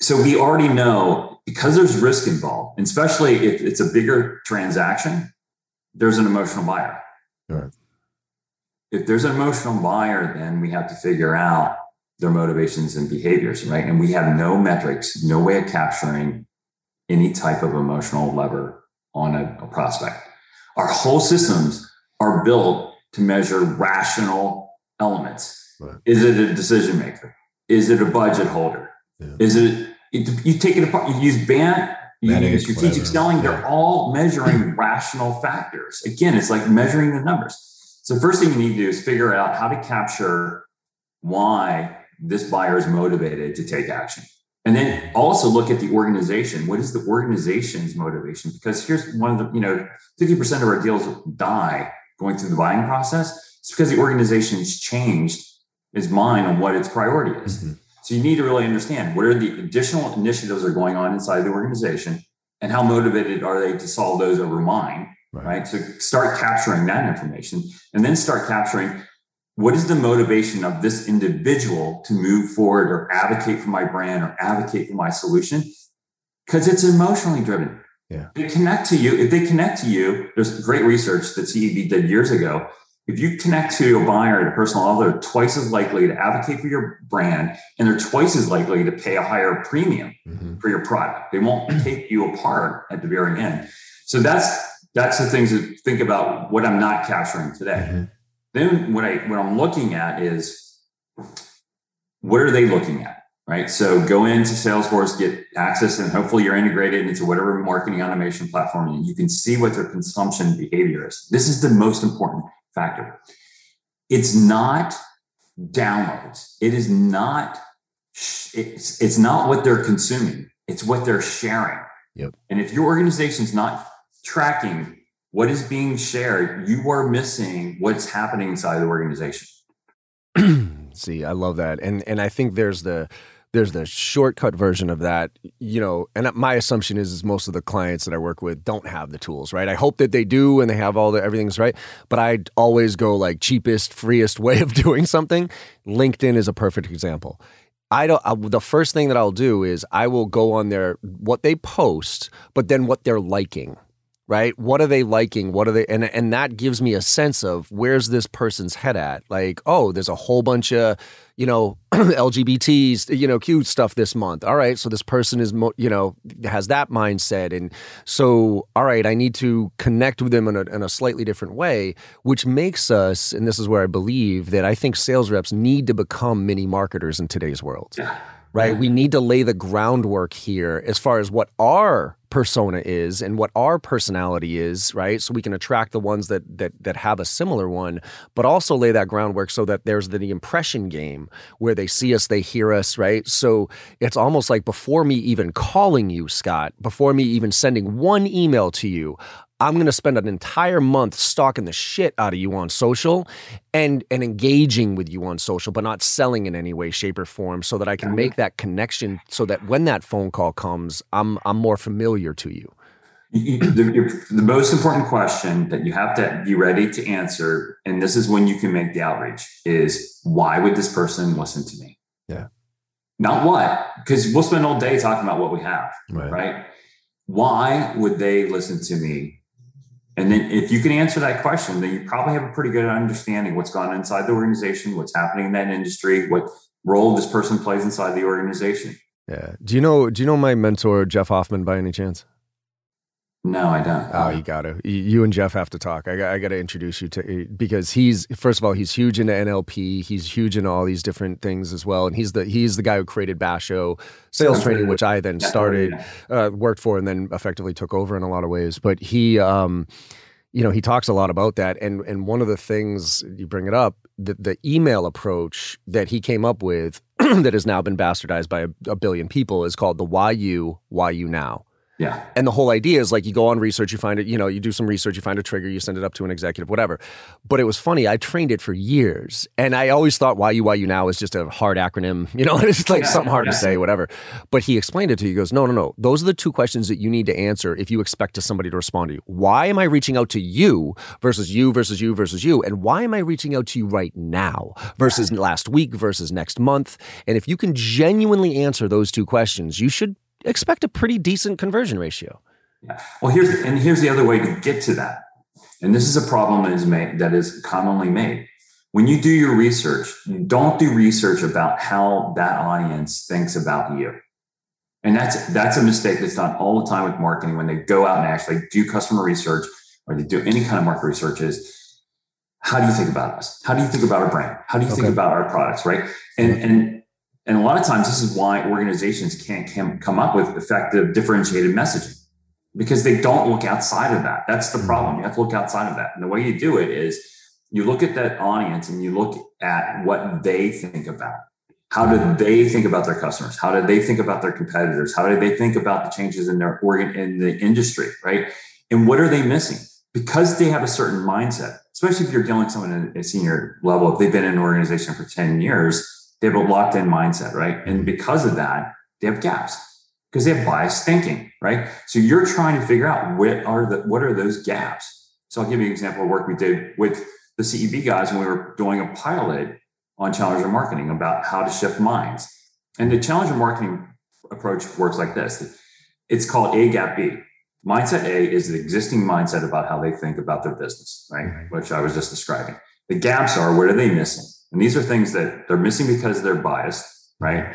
[SPEAKER 3] So we already know because there's risk involved, and especially if it's a bigger transaction, there's an emotional buyer.
[SPEAKER 2] Right.
[SPEAKER 3] If there's an emotional buyer, then we have to figure out their motivations and behaviors, right? And we have no metrics, no way of capturing any type of emotional lever on a, a prospect. Our whole systems are built to measure rational elements.
[SPEAKER 2] Right.
[SPEAKER 3] Is it a decision maker? Is it a budget holder?
[SPEAKER 2] Yeah.
[SPEAKER 3] Is it, it, you take it apart, you use BANT, you
[SPEAKER 4] Manage,
[SPEAKER 3] use strategic
[SPEAKER 4] whatever.
[SPEAKER 3] selling, they're all measuring rational factors. Again, it's like measuring the numbers. So first thing you need to do is figure out how to capture why this buyer is motivated to take action. And then also look at the organization. What is the organization's motivation? Because here's one of the, you know, 50% of our deals die going through the buying process. It's because the organization has changed its mind on what its priority is.
[SPEAKER 4] Mhm.
[SPEAKER 3] So you need to really understand what are the additional initiatives that are going on inside the organization and how motivated are they to solve those over mine,
[SPEAKER 4] Right.
[SPEAKER 3] right? So start capturing that information and then start capturing what is the motivation of this individual to move forward or advocate for my brand or advocate for my solution? Because it's emotionally driven.
[SPEAKER 4] Yeah.
[SPEAKER 3] They connect to you. If they connect to you, there's great research that CEB did years ago. If you connect to a buyer at a personal level, they're twice as likely to advocate for your brand and they're twice as likely to pay a higher premium
[SPEAKER 4] Mhm.
[SPEAKER 3] for your product. They won't take you apart at the very end. So that's that's the things to think about what I'm not capturing today.
[SPEAKER 4] Mhm.
[SPEAKER 3] Then what I what I'm looking at is what are they looking at? Right. So go into Salesforce, get access, and hopefully you're integrated into whatever marketing automation platform and you can see what their consumption behavior is. This is the most important factor. It's not downloads. It is not it's it's not what they're consuming. It's what they're sharing.
[SPEAKER 4] Yep.
[SPEAKER 3] And if your organization's not tracking what is being shared, you are missing what's happening inside the organization.
[SPEAKER 2] See, I love that, and and I think there's the there's the shortcut version of that, you know. And my assumption is, is most of the clients that I work with don't have the tools, right? I hope that they do and they have all the everything's right, but I always go like cheapest, freest way of doing something. LinkedIn is a perfect example. I don't. I, the first thing that I'll do is I will go on their what they post, but then what they're liking right? What are they liking? What are they and and that gives me a sense of where's this person's head at? Like, oh, there's a whole bunch of, you know, LGBTs, you know, Q stuff this month. All right, so this person is mo- you know, has that mindset and so all right, I need to connect with them in a, in a slightly different way, which makes us and this is where I believe that I think sales reps need to become mini marketers in today's world
[SPEAKER 3] Yeah.
[SPEAKER 2] right? We need to lay the groundwork here as far as what our persona is and what our personality is, right? So we can attract the ones that that that have a similar one, but also lay that groundwork so that there's the, the impression game where they see us, they hear us, right? So it's almost like before me even calling you, Scott, before me even sending one email to you, I'm going to spend an entire month stalking the shit out of you on social and and engaging with you on social, but not selling in any way, shape, or form, so that I can make that connection, so that when that phone call comes, I'm I'm more familiar to you.
[SPEAKER 3] the, the, most important question that you have to be ready to answer, and this is when you can make the outreach, is why would this person listen to me?
[SPEAKER 2] Yeah.
[SPEAKER 3] Not what, because we'll spend all day talking about what we have,
[SPEAKER 2] right?
[SPEAKER 3] right? Why would they listen to me and then if you can answer that question, then you probably have a pretty good understanding what's gone inside the organization, what's happening in that industry, what role this person plays inside the organization.
[SPEAKER 2] Yeah. Do you know do you know my mentor Jeff Hoffman by any chance?
[SPEAKER 3] No, I don't.
[SPEAKER 2] Oh, you got to. You and Jeff have to talk. I got, I got to introduce you to because he's first of all he's huge into NLP. He's huge into all these different things as well, and he's the he's the guy who created Basho sales training, which I then started, uh, worked for, and then effectively took over in a lot of ways. But he, um, you know, he talks a lot about that, and and one of the things you bring it up, the the email approach that he came up with that has now been bastardized by a, a billion people is called the why you why you now
[SPEAKER 3] yeah.
[SPEAKER 2] And the whole idea is like you go on research, you find it, you know, you do some research, you find a trigger, you send it up to an executive, whatever. But it was funny. I trained it for years. And I always thought why you, why you now is just a hard acronym, you know, it's like yeah, something hard yeah. to say, whatever. But he explained it to you. He goes, no, no, no. Those are the two questions that you need to answer if you expect to somebody to respond to you. Why am I reaching out to you versus you versus you versus you? And why am I reaching out to you right now versus last week versus next month? And if you can genuinely answer those two questions, you should expect a pretty decent conversion ratio.
[SPEAKER 3] Yeah. Well, here's and here's the other way to get to that. And this is a problem that is made that is commonly made. When you do your research, you don't do research about how that audience thinks about you. And that's that's a mistake that's done all the time with marketing when they go out and actually do customer research or they do any kind of market research is how do you think about us? How do you think about our brand? How do you okay. think about our products? Right. And and and a lot of times, this is why organizations can't come up with effective differentiated messaging because they don't look outside of that. That's the hmm. problem. You have to look outside of that. And the way you do it is you look at that audience and you look at what they think about. How do they think about their customers? How do they think about their competitors? How do they think about the changes in their organ in the industry, right? And what are they missing? Because they have a certain mindset, especially if you're dealing with someone at a senior level, if they've been in an organization for 10 years, they have a locked in mindset, right? And because of that, they have gaps because they have biased thinking, right? So you're trying to figure out what are the what are those gaps. So I'll give you an example of work we did with the CEB guys when we were doing a pilot on challenger marketing about how to shift minds. And the challenger marketing approach works like this. It's called A gap B. Mindset A is the existing mindset about how they think about their business, right? Mm-hmm. Which I was just describing. The gaps are what are they missing? And these are things that they're missing because they're biased, right?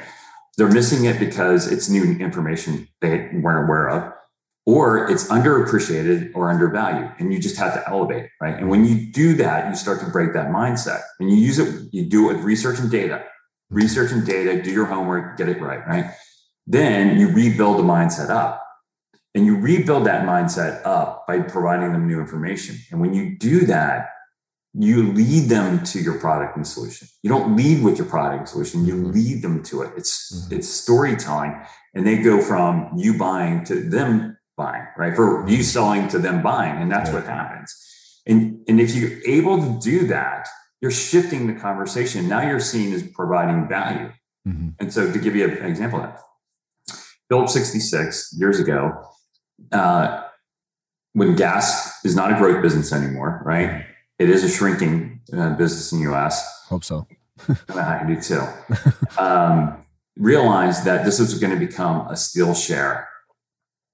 [SPEAKER 3] They're missing it because it's new information they weren't aware of, or it's underappreciated or undervalued. And you just have to elevate, right? And when you do that, you start to break that mindset. And you use it, you do it with research and data. Research and data, do your homework, get it right, right? Then you rebuild the mindset up. And you rebuild that mindset up by providing them new information. And when you do that, you lead them to your product and solution. You don't lead with your product and solution. You mm-hmm. lead them to it. It's mm-hmm. it's storytelling, and they go from you buying to them buying, right? For you selling to them buying, and that's yeah. what happens. And and if you're able to do that, you're shifting the conversation. Now you're seen as providing value. Mm-hmm. And so, to give you an example of that, Phillips 66 years ago, uh, when gas is not a growth business anymore, right? It is a shrinking uh, business in the U.S.
[SPEAKER 2] Hope so.
[SPEAKER 3] I do too. Um, realized that this was going to become a steal share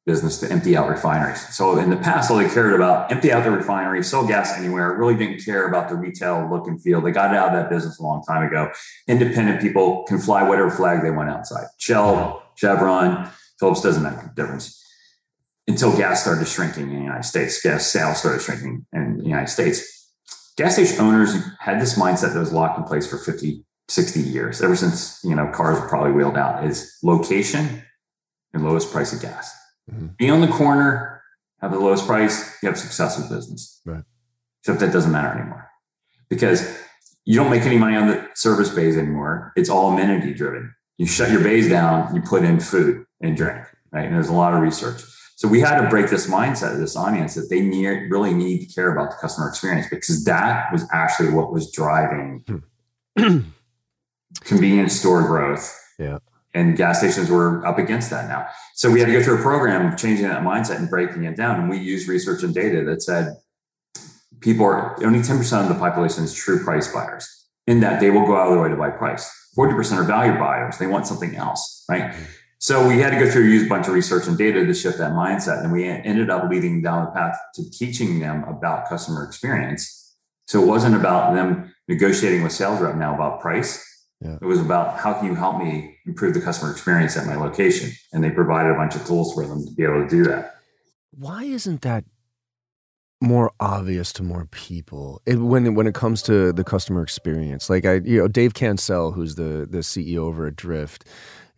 [SPEAKER 3] business to empty out refineries. So in the past, all they cared about empty out the refinery, sell gas anywhere, really didn't care about the retail look and feel. They got out of that business a long time ago. Independent people can fly whatever flag they want outside. Shell, Chevron, Phillips doesn't make a difference. Until gas started shrinking in the United States, gas sales started shrinking in the United States gas station owners had this mindset that was locked in place for 50, 60 years, ever since, you know, cars were probably wheeled out is location and lowest price of gas. Mm-hmm. Be on the corner, have the lowest price, you have success in business.
[SPEAKER 2] Right.
[SPEAKER 3] Except that doesn't matter anymore because you don't make any money on the service bays anymore. It's all amenity driven. You shut your bays down, you put in food and drink, right? And there's a lot of research. So we had to break this mindset of this audience that they need, really need to care about the customer experience because that was actually what was driving hmm. convenience store growth.
[SPEAKER 2] Yeah.
[SPEAKER 3] And gas stations were up against that now. So we had to go through a program of changing that mindset and breaking it down. And we used research and data that said people are only 10% of the population is true price buyers in that they will go out of their way to buy price. 40% are value buyers. They want something else, right? Hmm. So we had to go through use a bunch of research and data to shift that mindset. And we ended up leading down the path to teaching them about customer experience. So it wasn't about them negotiating with sales rep now about price. Yeah. It was about how can you help me improve the customer experience at my location? And they provided a bunch of tools for them to be able to do that.
[SPEAKER 2] Why isn't that more obvious to more people it, when when it comes to the customer experience? Like I, you know, Dave Cancel, who's the the CEO over at Drift,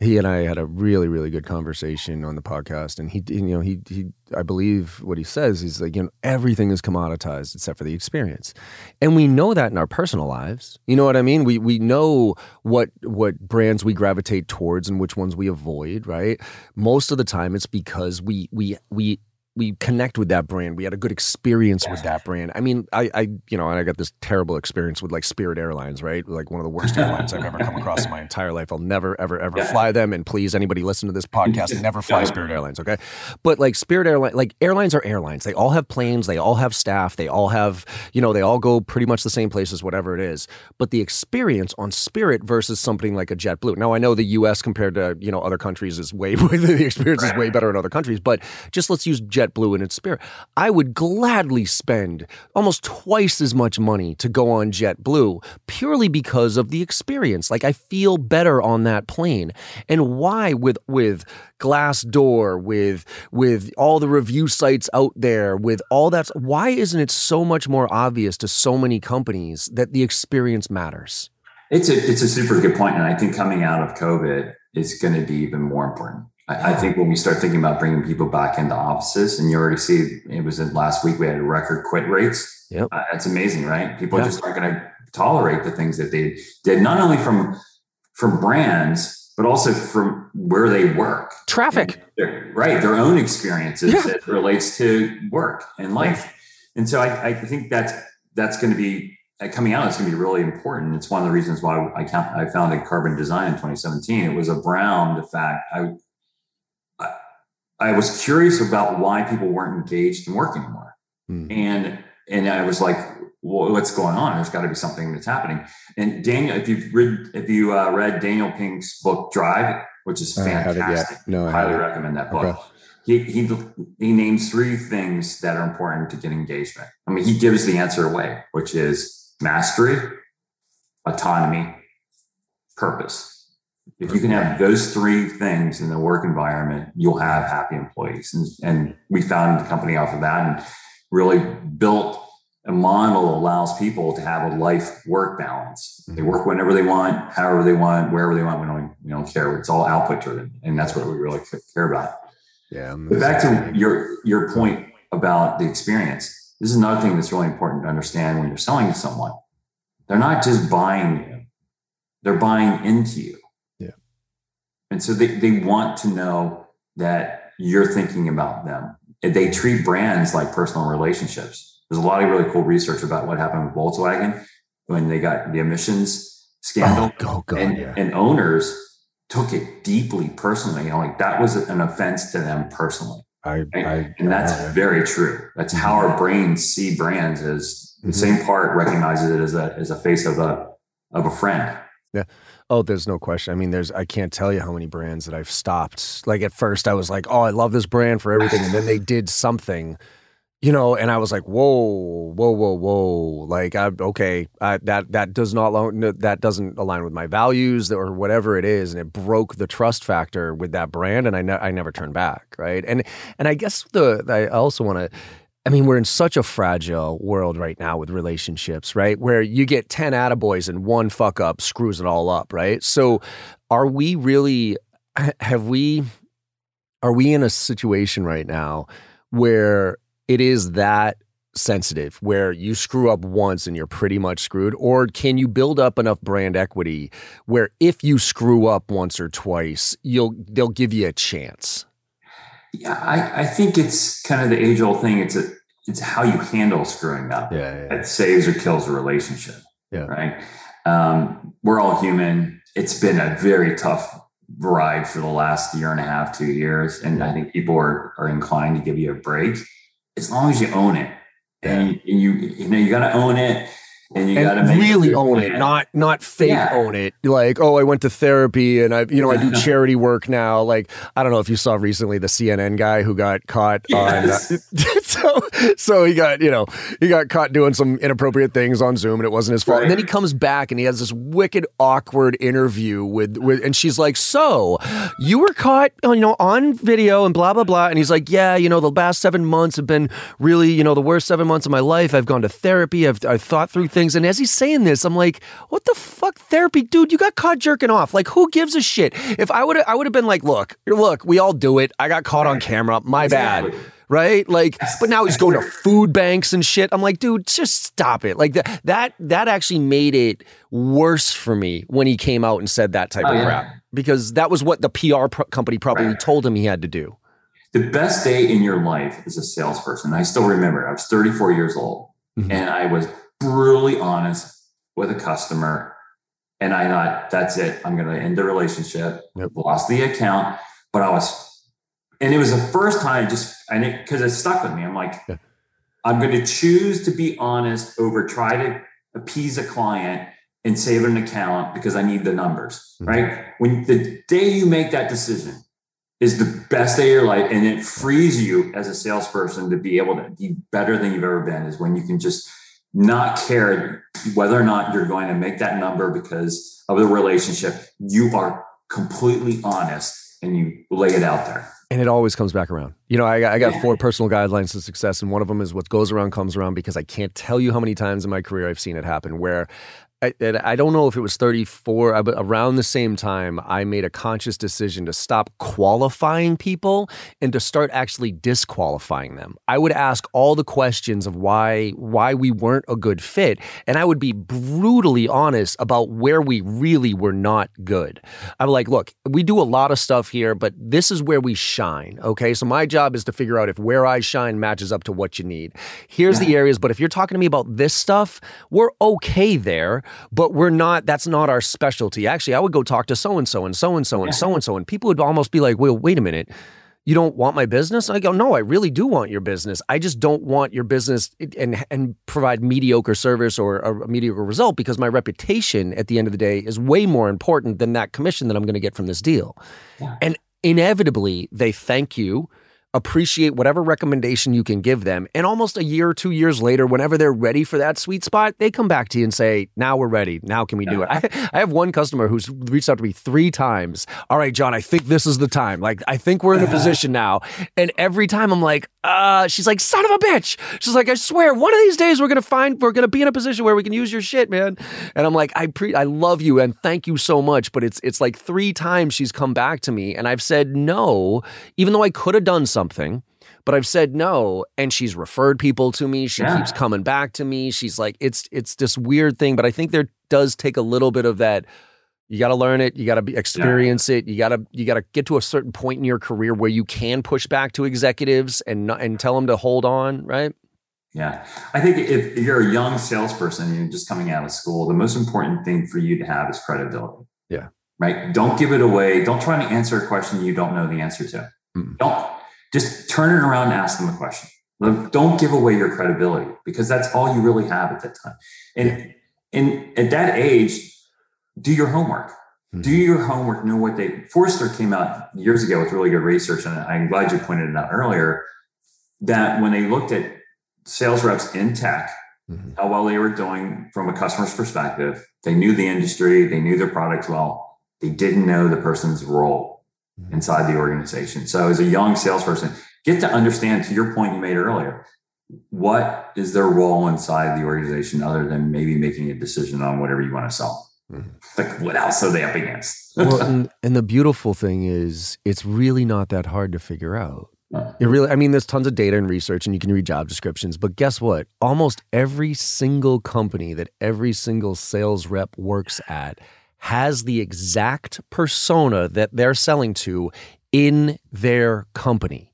[SPEAKER 2] he and I had a really really good conversation on the podcast, and he you know he he I believe what he says is like you know everything is commoditized except for the experience, and we know that in our personal lives. You know what I mean? We we know what what brands we gravitate towards and which ones we avoid. Right? Most of the time, it's because we we we we connect with that brand. We had a good experience with that brand. I mean, I, I, you know, and I got this terrible experience with like Spirit Airlines, right? Like one of the worst airlines I've ever come across in my entire life. I'll never, ever, ever yeah. fly them. And please, anybody listen to this podcast, never fly Spirit Airlines, okay? But like Spirit Airlines, like airlines are airlines. They all have planes. They all have staff. They all have, you know, they all go pretty much the same places, whatever it is. But the experience on Spirit versus something like a JetBlue. Now I know the U.S. compared to you know other countries is way, way the experience is way better in other countries. But just let's use Jet JetBlue in its spirit. I would gladly spend almost twice as much money to go on JetBlue purely because of the experience. Like I feel better on that plane. And why with with Glassdoor, with with all the review sites out there, with all that why isn't it so much more obvious to so many companies that the experience matters?
[SPEAKER 3] It's a it's a super good point, and I think coming out of COVID is going to be even more important. I, I, think when we start thinking about bringing people back into offices, and you already see it was in last week we had record quit rates.
[SPEAKER 2] Yep.
[SPEAKER 3] Uh, that's amazing, right? People yeah. just aren't going to tolerate the things that they did, not only from from brands, but also from where they work.
[SPEAKER 2] Traffic.
[SPEAKER 3] Their, right. Their own experiences yeah. that relates to work and life. And so I, I think that's that's going to be uh, coming out. It's going to be really important. It's one of the reasons why I, I founded Carbon Design in 2017. It was around the fact I I was curious about why people weren't engaged in work anymore. Mm. And and I was like, well, what's going on? There's got to be something that's happening. And Daniel, if you've read if you uh, read Daniel Pink's book Drive, which is fantastic,
[SPEAKER 2] no, I
[SPEAKER 3] highly recommend that book. Okay. He, he he names three things that are important to get engagement. I mean, he gives the answer away, which is mastery, autonomy, purpose. If you can have those three things in the work environment, you'll have happy employees. And, and we founded the company off of that and really built a model that allows people to have a life work balance. They work whenever they want, however they want, wherever they want. We don't, we don't care. It's all output driven. And that's what we really care about.
[SPEAKER 2] Yeah.
[SPEAKER 3] But back to your, your point about the experience. This is another thing that's really important to understand when you're selling to someone. They're not just buying you, they're buying into you. And so they, they want to know that you're thinking about them. They treat brands like personal relationships. There's a lot of really cool research about what happened with Volkswagen when they got the emissions scandal.
[SPEAKER 2] Oh, go,
[SPEAKER 3] and,
[SPEAKER 2] yeah.
[SPEAKER 3] and owners took it deeply personally. You know, like that was an offense to them personally.
[SPEAKER 2] I, I,
[SPEAKER 3] and that's I, very true. That's how our brains see brands as the mm-hmm. same part recognizes it as a as a face of a of a friend.
[SPEAKER 2] Yeah. Oh, there's no question. I mean, there's I can't tell you how many brands that I've stopped. Like at first I was like, "Oh, I love this brand for everything." And then they did something, you know, and I was like, "Whoa, whoa, whoa, whoa." Like, I okay, I, that that does not that doesn't align with my values or whatever it is, and it broke the trust factor with that brand and I ne- I never turned back, right? And and I guess the I also want to I mean, we're in such a fragile world right now with relationships, right? Where you get 10 attaboys and one fuck up screws it all up, right? So are we really, have we are we in a situation right now where it is that sensitive where you screw up once and you're pretty much screwed or can you build up enough brand equity where if you screw up once or twice you'll they'll give you a chance
[SPEAKER 3] yeah i, I think it's kind of the age old thing. It's a it's how you handle screwing up
[SPEAKER 2] yeah, yeah.
[SPEAKER 3] that saves or kills a relationship
[SPEAKER 2] Yeah.
[SPEAKER 3] right? Um, we're all human. It's been a very tough ride for the last year and a half two years and i think people are, are inclined to give you a break. As long as you own it and you, you you know you got to own it and you got to
[SPEAKER 2] really own it not not fake
[SPEAKER 3] Yeah.
[SPEAKER 2] own it. Like oh i went to therapy and i you know i do charity work now. Like i don't know if you saw recently the cnn guy who got caught
[SPEAKER 3] Yes.
[SPEAKER 2] on uh, so so he got you know he got caught doing some inappropriate things on zoom and it wasn't his fault. And then he comes back and he has this wicked awkward interview with with and she's like so you were caught you know on video and blah blah blah. And he's like yeah you know the last seven months have been really you know the worst seven months of my life. I've gone to therapy. I've, I've thought through things and as he's saying this i'm like what the fuck therapy dude you got caught jerking off like who gives a shit if i would have i would have been like look look we all do it i got caught on camera my bad right? Like, but now he's going to food banks and shit. I'm like, dude, just stop it. Like that, that, that actually made it worse for me when he came out and said that type
[SPEAKER 3] Oh,
[SPEAKER 2] of
[SPEAKER 3] yeah.
[SPEAKER 2] crap because that was what the PR pro- company probably
[SPEAKER 3] Right.
[SPEAKER 2] told him he had to do.
[SPEAKER 3] the best day in your life as a salesperson i still remember i was 34 years old
[SPEAKER 2] Mhm.
[SPEAKER 3] and i was brutally honest with a customer. And i thought that's it. I'm going to end the relationship.
[SPEAKER 2] Yep.
[SPEAKER 3] lost the account. But i was and it was the first time just and it because it stuck with me. I'm like
[SPEAKER 2] Yeah.
[SPEAKER 3] i'm going to choose to be honest over try to appease a client and save an account because i need the numbers.
[SPEAKER 2] Mhm.
[SPEAKER 3] right? When the day you make that decision is the best day of your life and it frees you as a salesperson to be able to be better than you've ever been is when you can just not care whether or not you're going to make that number because of the relationship you are completely honest and you lay it out there
[SPEAKER 2] And it always comes back around. You know, I, got- I got
[SPEAKER 3] Yeah.
[SPEAKER 2] four personal guidelines to success, and one of them is what goes around comes around because I can't tell you how many times in my career I've seen it happen where I, and I don't know if it was 34, uh, but around the same time, I made a conscious decision to stop qualifying people and to start actually disqualifying them. I would ask all the questions of why why we weren't a good fit, and I would be brutally honest about where we really were not good. I'm like, look, we do a lot of stuff here, but this is where we shine. Okay. So my job is to figure out if where I shine matches up to what you need. Here's the areas, but if you're talking to me about this stuff, we're okay there, but we're not, that's not our specialty. Actually, I would go talk to so and so and so and so and so and so, and people would almost be like, well, wait a minute. You don't want my business? I go, no, I really do want your business. I just don't want your business and and provide mediocre service or a mediocre result because my reputation at the end of the day is way more important than that commission that I'm going to get from this deal.
[SPEAKER 3] Yeah.
[SPEAKER 2] And inevitably, they thank you, appreciate whatever recommendation you can give them, and almost a year or two years later, whenever they're ready for that sweet spot, they come back to you and say, "Now we're ready. Now can we do it?" I, I have one customer who's reached out to me three times. All right, John, I think this is the time. Like, I think we're in a position now. And every time I'm like, uh, she's like, son of a bitch. She's like, I swear, one of these days we're gonna find we're gonna be in a position where we can use your shit, man. And I'm like, I pre I love you and thank you so much. But it's it's like three times she's come back to me and I've said no, even though I could have done something. But I've said no, and she's referred people to me. She
[SPEAKER 3] Yeah.
[SPEAKER 2] keeps coming back to me. She's like, it's it's this weird thing. But I think there does take a little bit of that you got to learn it you got to experience it you got to you got to get to a certain point in your career where you can push back to executives and and tell them to hold on right
[SPEAKER 3] Yeah. I think if you're a young salesperson and you're just coming out of school, the most important thing for you to have is credibility.
[SPEAKER 2] Yeah.
[SPEAKER 3] Right. Don't give it away. Don't try to answer a question you don't know the answer to.
[SPEAKER 2] Mm.
[SPEAKER 3] Don't just turn it around and ask them a question. Don't give away your credibility because that's all you really have at that time. And and at that age, do your homework.
[SPEAKER 2] Mhm.
[SPEAKER 3] Do your homework. Know what they. Forrester came out years ago with really good research, and I'm glad you pointed it out earlier. That when they looked at sales reps in tech,
[SPEAKER 2] Mhm.
[SPEAKER 3] how well they were doing from a customer's perspective. They knew the industry, they knew their products well. They didn't know the person's role. Inside the organization. So, as a young salesperson, get to understand, to your point you made earlier, what is their role inside the organization other than maybe making a decision on whatever you want to sell. Mm-hmm. Like, what else are they up against?
[SPEAKER 2] well, and, and, the beautiful thing is, it's really not that hard to figure out. It really, I mean, there's tons of data and research, and you can read job descriptions. But guess what? Almost every single company that every single sales rep works at has the exact persona that they're selling to in their company.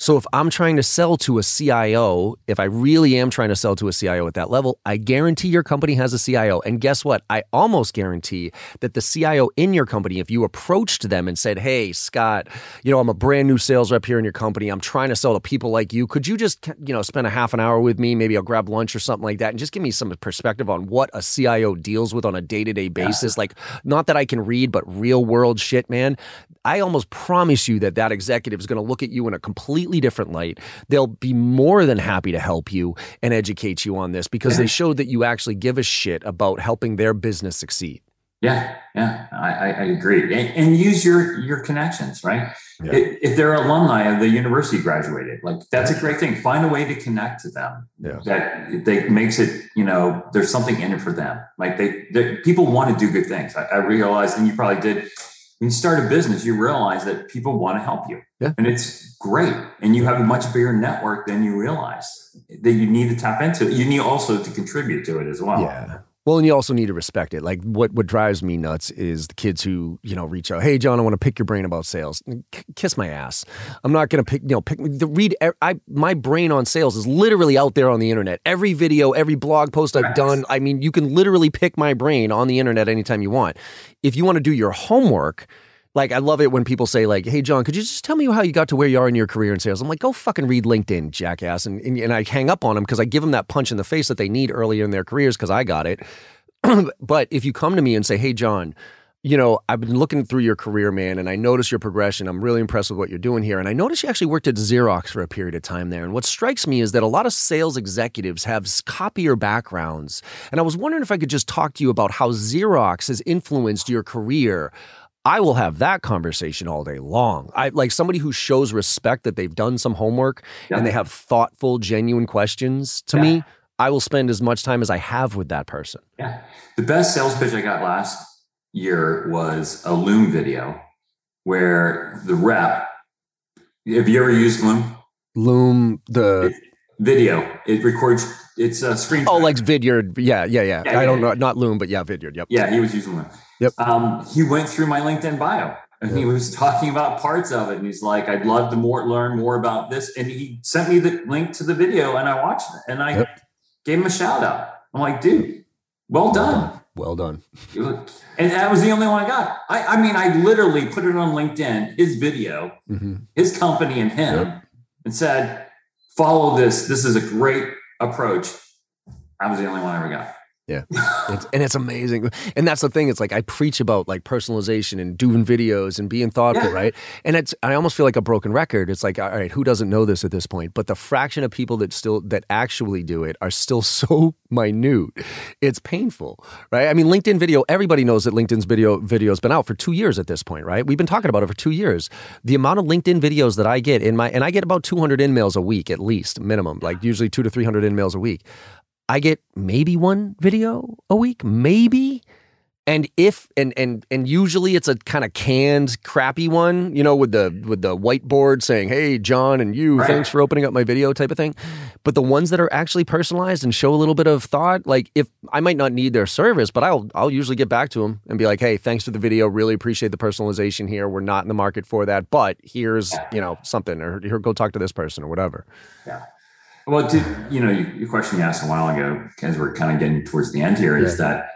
[SPEAKER 2] So if I'm trying to sell to a CIO, if I really am trying to sell to a CIO at that level, I guarantee your company has a CIO. And guess what? I almost guarantee that the CIO in your company, if you approached them and said, Hey, Scott, you know, I'm a brand new sales rep here in your company. I'm trying to sell to people like you. Could you just, you know, spend a half an hour with me? Maybe I'll grab lunch or something like that and just give me some perspective on what a CIO deals with on a day to day basis. Yeah. Like, not that I can read, but real world shit, man. I almost promise you that that executive is going to look at you in a completely different light. They'll be more than happy to help you and educate you on this because they showed that you actually give a shit about helping their business succeed.
[SPEAKER 3] Yeah, yeah, I, I agree. And, and, use your your connections, right? Yeah. If, if, they're alumni of the university graduated, like that's a great thing. Find a way to connect to them. Yeah. That they makes it, you know, there's something in it for them. Like they, people want to do good things. I, I realized, and you probably did when you start a business, you realize that people want to help you. Yeah. And it's great. And you have a much bigger network than you realize that you need to tap into. You need also to contribute to it as well.
[SPEAKER 2] Yeah. Well, and you also need to respect it. Like what what drives me nuts is the kids who you know reach out. Hey, John, I want to pick your brain about sales. K- kiss my ass. I'm not going to pick you know pick the read. I my brain on sales is literally out there on the internet. Every video, every blog post I've done. I mean, you can literally pick my brain on the internet anytime you want. If you want to do your homework like I love it when people say like, "Hey John, could you just tell me how you got to where you are in your career in sales?" I'm like, "Go fucking read LinkedIn, jackass," and and, and I hang up on them because I give them that punch in the face that they need earlier in their careers because I got it. but if you come to me and say, "Hey John," you know, I've been looking through your career, man, and I notice your progression. I'm really impressed with what you're doing here. And I noticed you actually worked at Xerox for a period of time there. And what strikes me is that a lot of sales executives have copier backgrounds. And I was wondering if I could just talk to you about how Xerox has influenced your career. I will have that conversation all day long. I like somebody who shows respect that they've done some homework yeah. and they have thoughtful, genuine questions to yeah. me. I will spend as much time as I have with that person.
[SPEAKER 3] Yeah. The best sales pitch I got last year was a Loom video where the rep, have you ever used Loom?
[SPEAKER 2] Loom, the
[SPEAKER 3] it, video, it records, it's a screen.
[SPEAKER 2] Oh, like Vidyard. Yeah, yeah, yeah. yeah I don't know, not Loom, but yeah, Vidyard. Yep.
[SPEAKER 3] Yeah, he was using Loom.
[SPEAKER 2] Yep.
[SPEAKER 3] Um, he went through my LinkedIn bio and yep. he was talking about parts of it. And he's like, I'd love to more learn more about this. And he sent me the link to the video and I watched it and I yep. gave him a shout out. I'm like, dude, well done.
[SPEAKER 2] Well done.
[SPEAKER 3] And that was the only one I got. I, I mean, I literally put it on LinkedIn, his video, mm-hmm. his company, and him, yep. and said, follow this. This is a great approach. I was the only one I ever got.
[SPEAKER 2] Yeah. It's, and it's amazing. And that's the thing. It's like I preach about like personalization and doing videos and being thoughtful, yeah. right? And it's I almost feel like a broken record. It's like, all right, who doesn't know this at this point? But the fraction of people that still that actually do it are still so minute. It's painful, right? I mean, LinkedIn video, everybody knows that LinkedIn's video video has been out for two years at this point, right? We've been talking about it for two years. The amount of LinkedIn videos that I get in my and I get about 200 in-mails a week at least, minimum, like usually two to 300 in-mails a week. I get maybe one video a week, maybe. And if and and and usually it's a kind of canned, crappy one, you know, with the with the whiteboard saying, "Hey, John, and you, thanks for opening up my video," type of thing. But the ones that are actually personalized and show a little bit of thought, like if I might not need their service, but I'll I'll usually get back to them and be like, "Hey, thanks for the video. Really appreciate the personalization here. We're not in the market for that, but here's you know something, or here go talk to this person or whatever."
[SPEAKER 3] Yeah. Well, did, you know, your question you asked a while ago, as we're kind of getting towards the end here, yeah. is that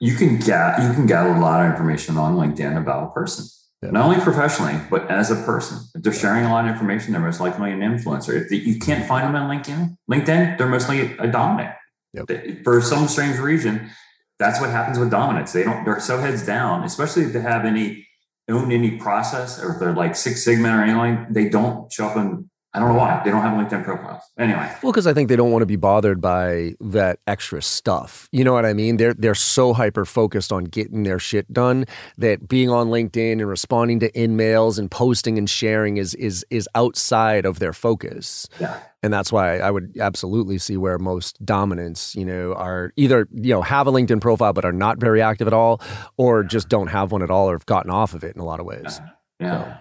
[SPEAKER 3] you can get you can gather a lot of information on LinkedIn about a person, yeah. not only professionally but as a person. If they're sharing a lot of information, they're most likely an influencer. If you can't find them on LinkedIn, LinkedIn, they're mostly a dominant. Yep. For some strange reason, that's what happens with dominants. They don't. They're so heads down, especially if they have any own any process or if they're like Six Sigma or anything. They don't show up in I don't know why they don't have LinkedIn profiles. Anyway,
[SPEAKER 2] well, because I think they don't want to be bothered by that extra stuff. You know what I mean? They're they're so hyper focused on getting their shit done that being on LinkedIn and responding to in-mails and posting and sharing is is is outside of their focus.
[SPEAKER 3] Yeah.
[SPEAKER 2] And that's why I would absolutely see where most dominants, you know, are either you know have a LinkedIn profile but are not very active at all, or just don't have one at all or have gotten off of it in a lot of ways.
[SPEAKER 3] Yeah. yeah. So.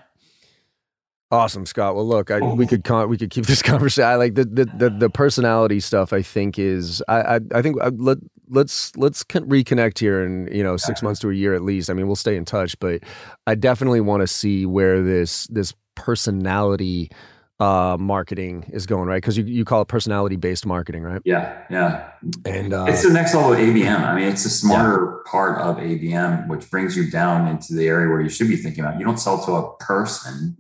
[SPEAKER 2] Awesome, Scott. Well, look, I, we could con- we could keep this conversation. I like the, the the the personality stuff. I think is I I, I think uh, let let's let's reconnect here in you know six months to a year at least. I mean, we'll stay in touch, but I definitely want to see where this this personality uh marketing is going right because you, you call it personality based marketing right
[SPEAKER 3] yeah yeah
[SPEAKER 2] and uh,
[SPEAKER 3] it's the next level of abm i mean it's a smarter yeah. part of abm which brings you down into the area where you should be thinking about you don't sell to a person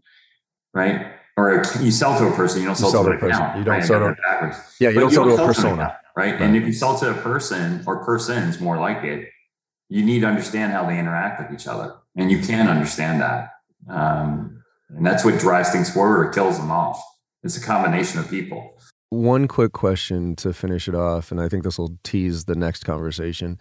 [SPEAKER 3] right? Or you sell to a person, you don't sell, you sell to, a person. Account,
[SPEAKER 2] you don't
[SPEAKER 3] right?
[SPEAKER 2] sell to yeah, you don't, you sell to a persona, account, right? right? And if you sell to a person or persons, more like it, you need to understand how they interact with each other, and you can understand that, um, and that's what drives things forward or kills them off. It's a combination of people. One quick question to finish it off, and I think this will tease the next conversation.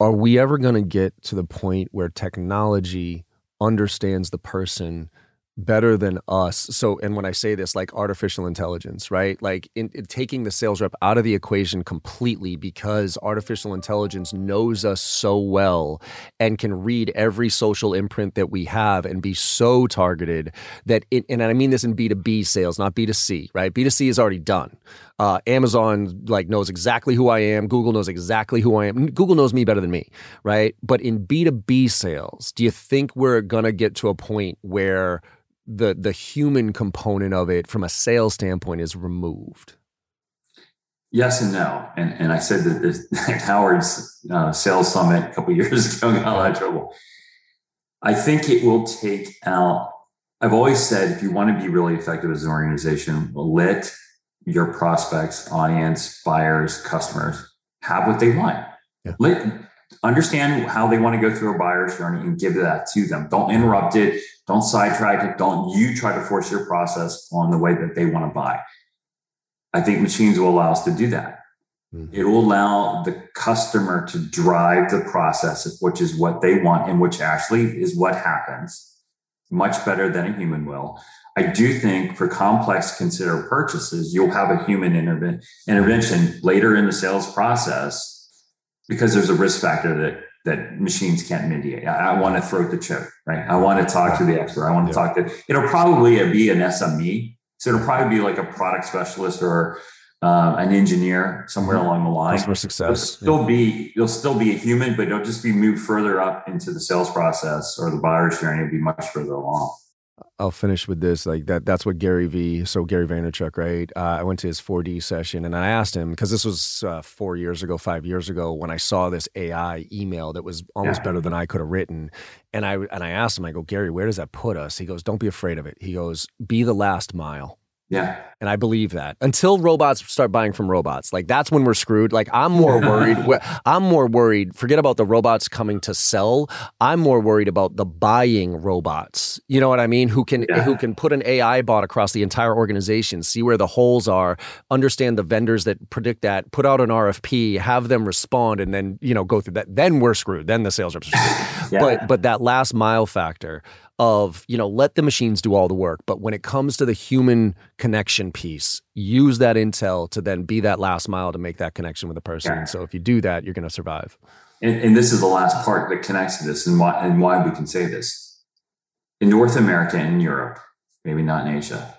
[SPEAKER 2] Are we ever going to get to the point where technology understands the person? Better than us. So, and when I say this, like artificial intelligence, right? Like in, in, taking the sales rep out of the equation completely because artificial intelligence knows us so well and can read every social imprint that we have and be so targeted that it, and I mean this in B2B sales, not B2C, right? B2C is already done. Uh, Amazon like knows exactly who I am. Google knows exactly who I am. Google knows me better than me, right? But in B2B sales, do you think we're to get to a point where the the human component of it from a sales standpoint is removed?
[SPEAKER 3] Yes and no. And and I said that this, at Howard's uh, sales summit a couple years ago got a lot of trouble. I think it will take out. I've always said if you want to be really effective as an organization, let your prospects, audience, buyers, customers have what they want. Yeah. Let understand how they want to go through a buyer's journey and give that to them. Don't interrupt it. Don't sidetrack it. Don't you try to force your process on the way that they want to buy. I think machines will allow us to do that. Mm-hmm. It will allow the customer to drive the process, which is what they want and which actually is what happens much better than a human will. I do think for complex consider purchases, you'll have a human interve- intervention later in the sales process because there's a risk factor that that machines can't mediate. I, I want to throat the choke, right? I want to talk to the expert. I want to yeah. talk to. It'll probably be an SME, so it'll probably be like a product specialist or uh, an engineer somewhere mm-hmm. along the line.
[SPEAKER 2] Customer success.
[SPEAKER 3] It'll still yeah. be you'll still be a human, but it'll just be moved further up into the sales process or the buyer's journey. It'll be much further along.
[SPEAKER 2] I'll finish with this. Like that, that's what Gary V. So Gary Vaynerchuk, right? Uh, I went to his 4D session and I asked him because this was uh, four years ago, five years ago, when I saw this AI email that was almost yeah. better than I could have written. And I and I asked him, I go, Gary, where does that put us? He goes, Don't be afraid of it. He goes, Be the last mile.
[SPEAKER 3] Yeah.
[SPEAKER 2] And I believe that until robots start buying from robots, like that's when we're screwed. Like I'm more worried. I'm more worried. Forget about the robots coming to sell. I'm more worried about the buying robots. You know what I mean? Who can yeah. who can put an AI bot across the entire organization, see where the holes are, understand the vendors that predict that, put out an RFP, have them respond, and then you know go through that. Then we're screwed. Then the sales reps are screwed. yeah. But but that last mile factor of, you know, let the machines do all the work. But when it comes to the human connection piece, use that intel to then be that last mile to make that connection with a person. Yeah. so if you do that, you're going to survive.
[SPEAKER 3] And, and, this is the last part that connects to this and why, and why we can say this. In North America and in Europe, maybe not in Asia,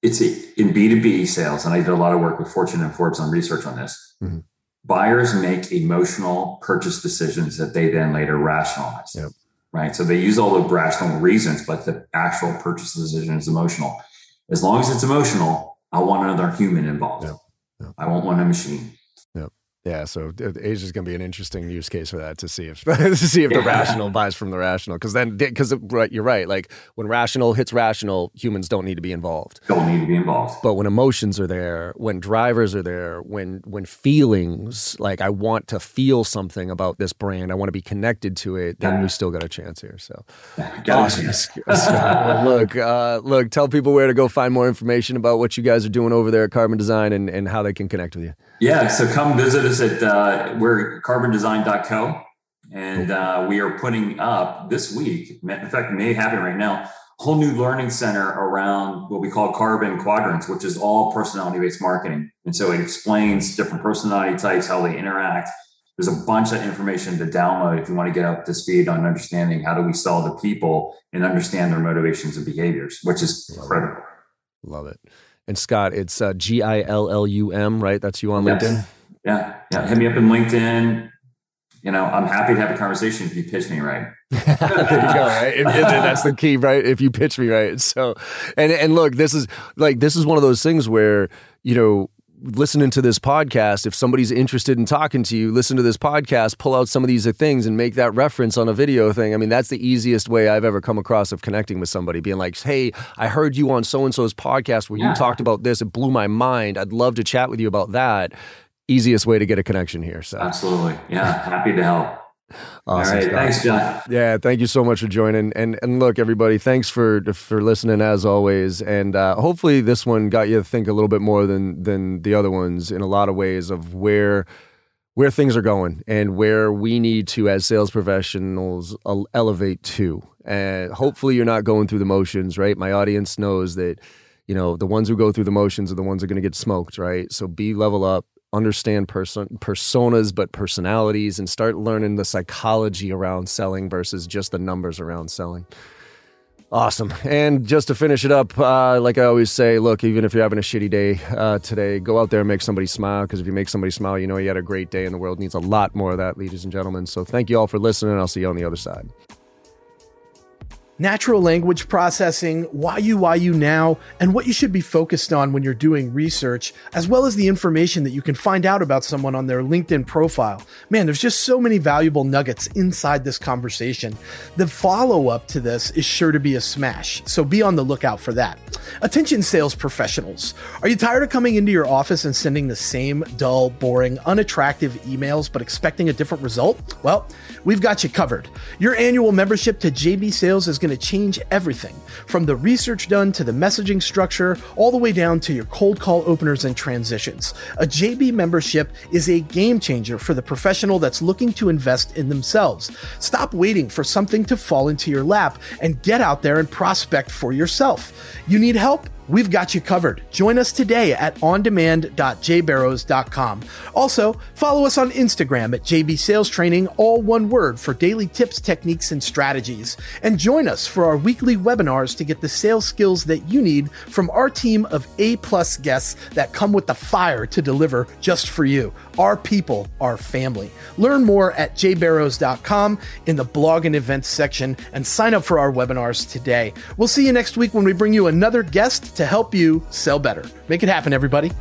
[SPEAKER 3] it's a, in B2B sales, and I did a lot of work with Fortune and Forbes on research on this. Mm-hmm. Buyers make emotional purchase decisions that they then later rationalize. Yep right? So they use all the rational reasons, but the actual purchase decision is emotional. As long as it's emotional, I want another human involved. I won't want a machine.
[SPEAKER 2] Yep. Yeah, so Asia is going to be an interesting use case for that to see if to see if the rational buys from the rational because then because right, you're right. Like when rational hits rational, humans don't need to be involved.
[SPEAKER 3] Don't need to be involved.
[SPEAKER 2] But when emotions are there, when drivers are there, when when feelings like I want to feel something about this brand, I want to be connected to it, then yeah. we still got a chance here. So awesome. well, look, uh, look, tell people where to go find more information about what you guys are doing over there at Carbon Design and and how they can connect with you.
[SPEAKER 3] Yeah, so come visit us at uh, we're carbondesign.co, and uh, we are putting up this week. In fact, it may happen right now. A whole new learning center around what we call carbon quadrants, which is all personality based marketing. And so it explains different personality types, how they interact. There's a bunch of information to download if you want to get up to speed on understanding how do we sell to people and understand their motivations and behaviors, which is
[SPEAKER 2] Love
[SPEAKER 3] critical.
[SPEAKER 2] It. Love it. And Scott, it's uh, G I L L U M, right? That's you on yes. LinkedIn.
[SPEAKER 3] Yeah, yeah. Hit me up in LinkedIn. You know, I'm happy to have a conversation if you pitch me right. there you
[SPEAKER 2] go. Right, and, and that's the key, right? If you pitch me right. So, and and look, this is like this is one of those things where you know listening to this podcast, if somebody's interested in talking to you, listen to this podcast, pull out some of these things and make that reference on a video thing. I mean, that's the easiest way I've ever come across of connecting with somebody, being like, hey, I heard you on so and so's podcast where yeah. you talked about this. It blew my mind. I'd love to chat with you about that. Easiest way to get a connection here. So
[SPEAKER 3] absolutely. Yeah. Happy to help. Awesome. All right. Thanks, John.
[SPEAKER 2] Yeah. Thank you so much for joining. And and look, everybody, thanks for for listening as always. And uh, hopefully this one got you to think a little bit more than than the other ones in a lot of ways of where where things are going and where we need to as sales professionals elevate to. And hopefully you're not going through the motions, right? My audience knows that you know the ones who go through the motions are the ones who are going to get smoked, right? So be level up understand person personas but personalities and start learning the psychology around selling versus just the numbers around selling. Awesome. And just to finish it up uh, like i always say look even if you're having a shitty day uh, today go out there and make somebody smile because if you make somebody smile you know you had a great day and the world needs a lot more of that ladies and gentlemen. So thank you all for listening i'll see you on the other side
[SPEAKER 1] natural language processing, why you, why you now, and what you should be focused on when you're doing research, as well as the information that you can find out about someone on their LinkedIn profile. Man, there's just so many valuable nuggets inside this conversation. The follow up to this is sure to be a smash, so be on the lookout for that. Attention sales professionals. Are you tired of coming into your office and sending the same dull, boring, unattractive emails but expecting a different result? Well, we've got you covered. Your annual membership to JB Sales is going to change everything from the research done to the messaging structure, all the way down to your cold call openers and transitions. A JB membership is a game changer for the professional that's looking to invest in themselves. Stop waiting for something to fall into your lap and get out there and prospect for yourself. You need help? We've got you covered. Join us today at ondemand.jbarrows.com. Also, follow us on Instagram at JB Sales Training, all one word for daily tips, techniques, and strategies. And join us for our weekly webinars to get the sales skills that you need from our team of A plus guests that come with the fire to deliver just for you. Our people, our family. Learn more at jbarrows.com in the blog and events section and sign up for our webinars today. We'll see you next week when we bring you another guest to help you sell better. Make it happen, everybody.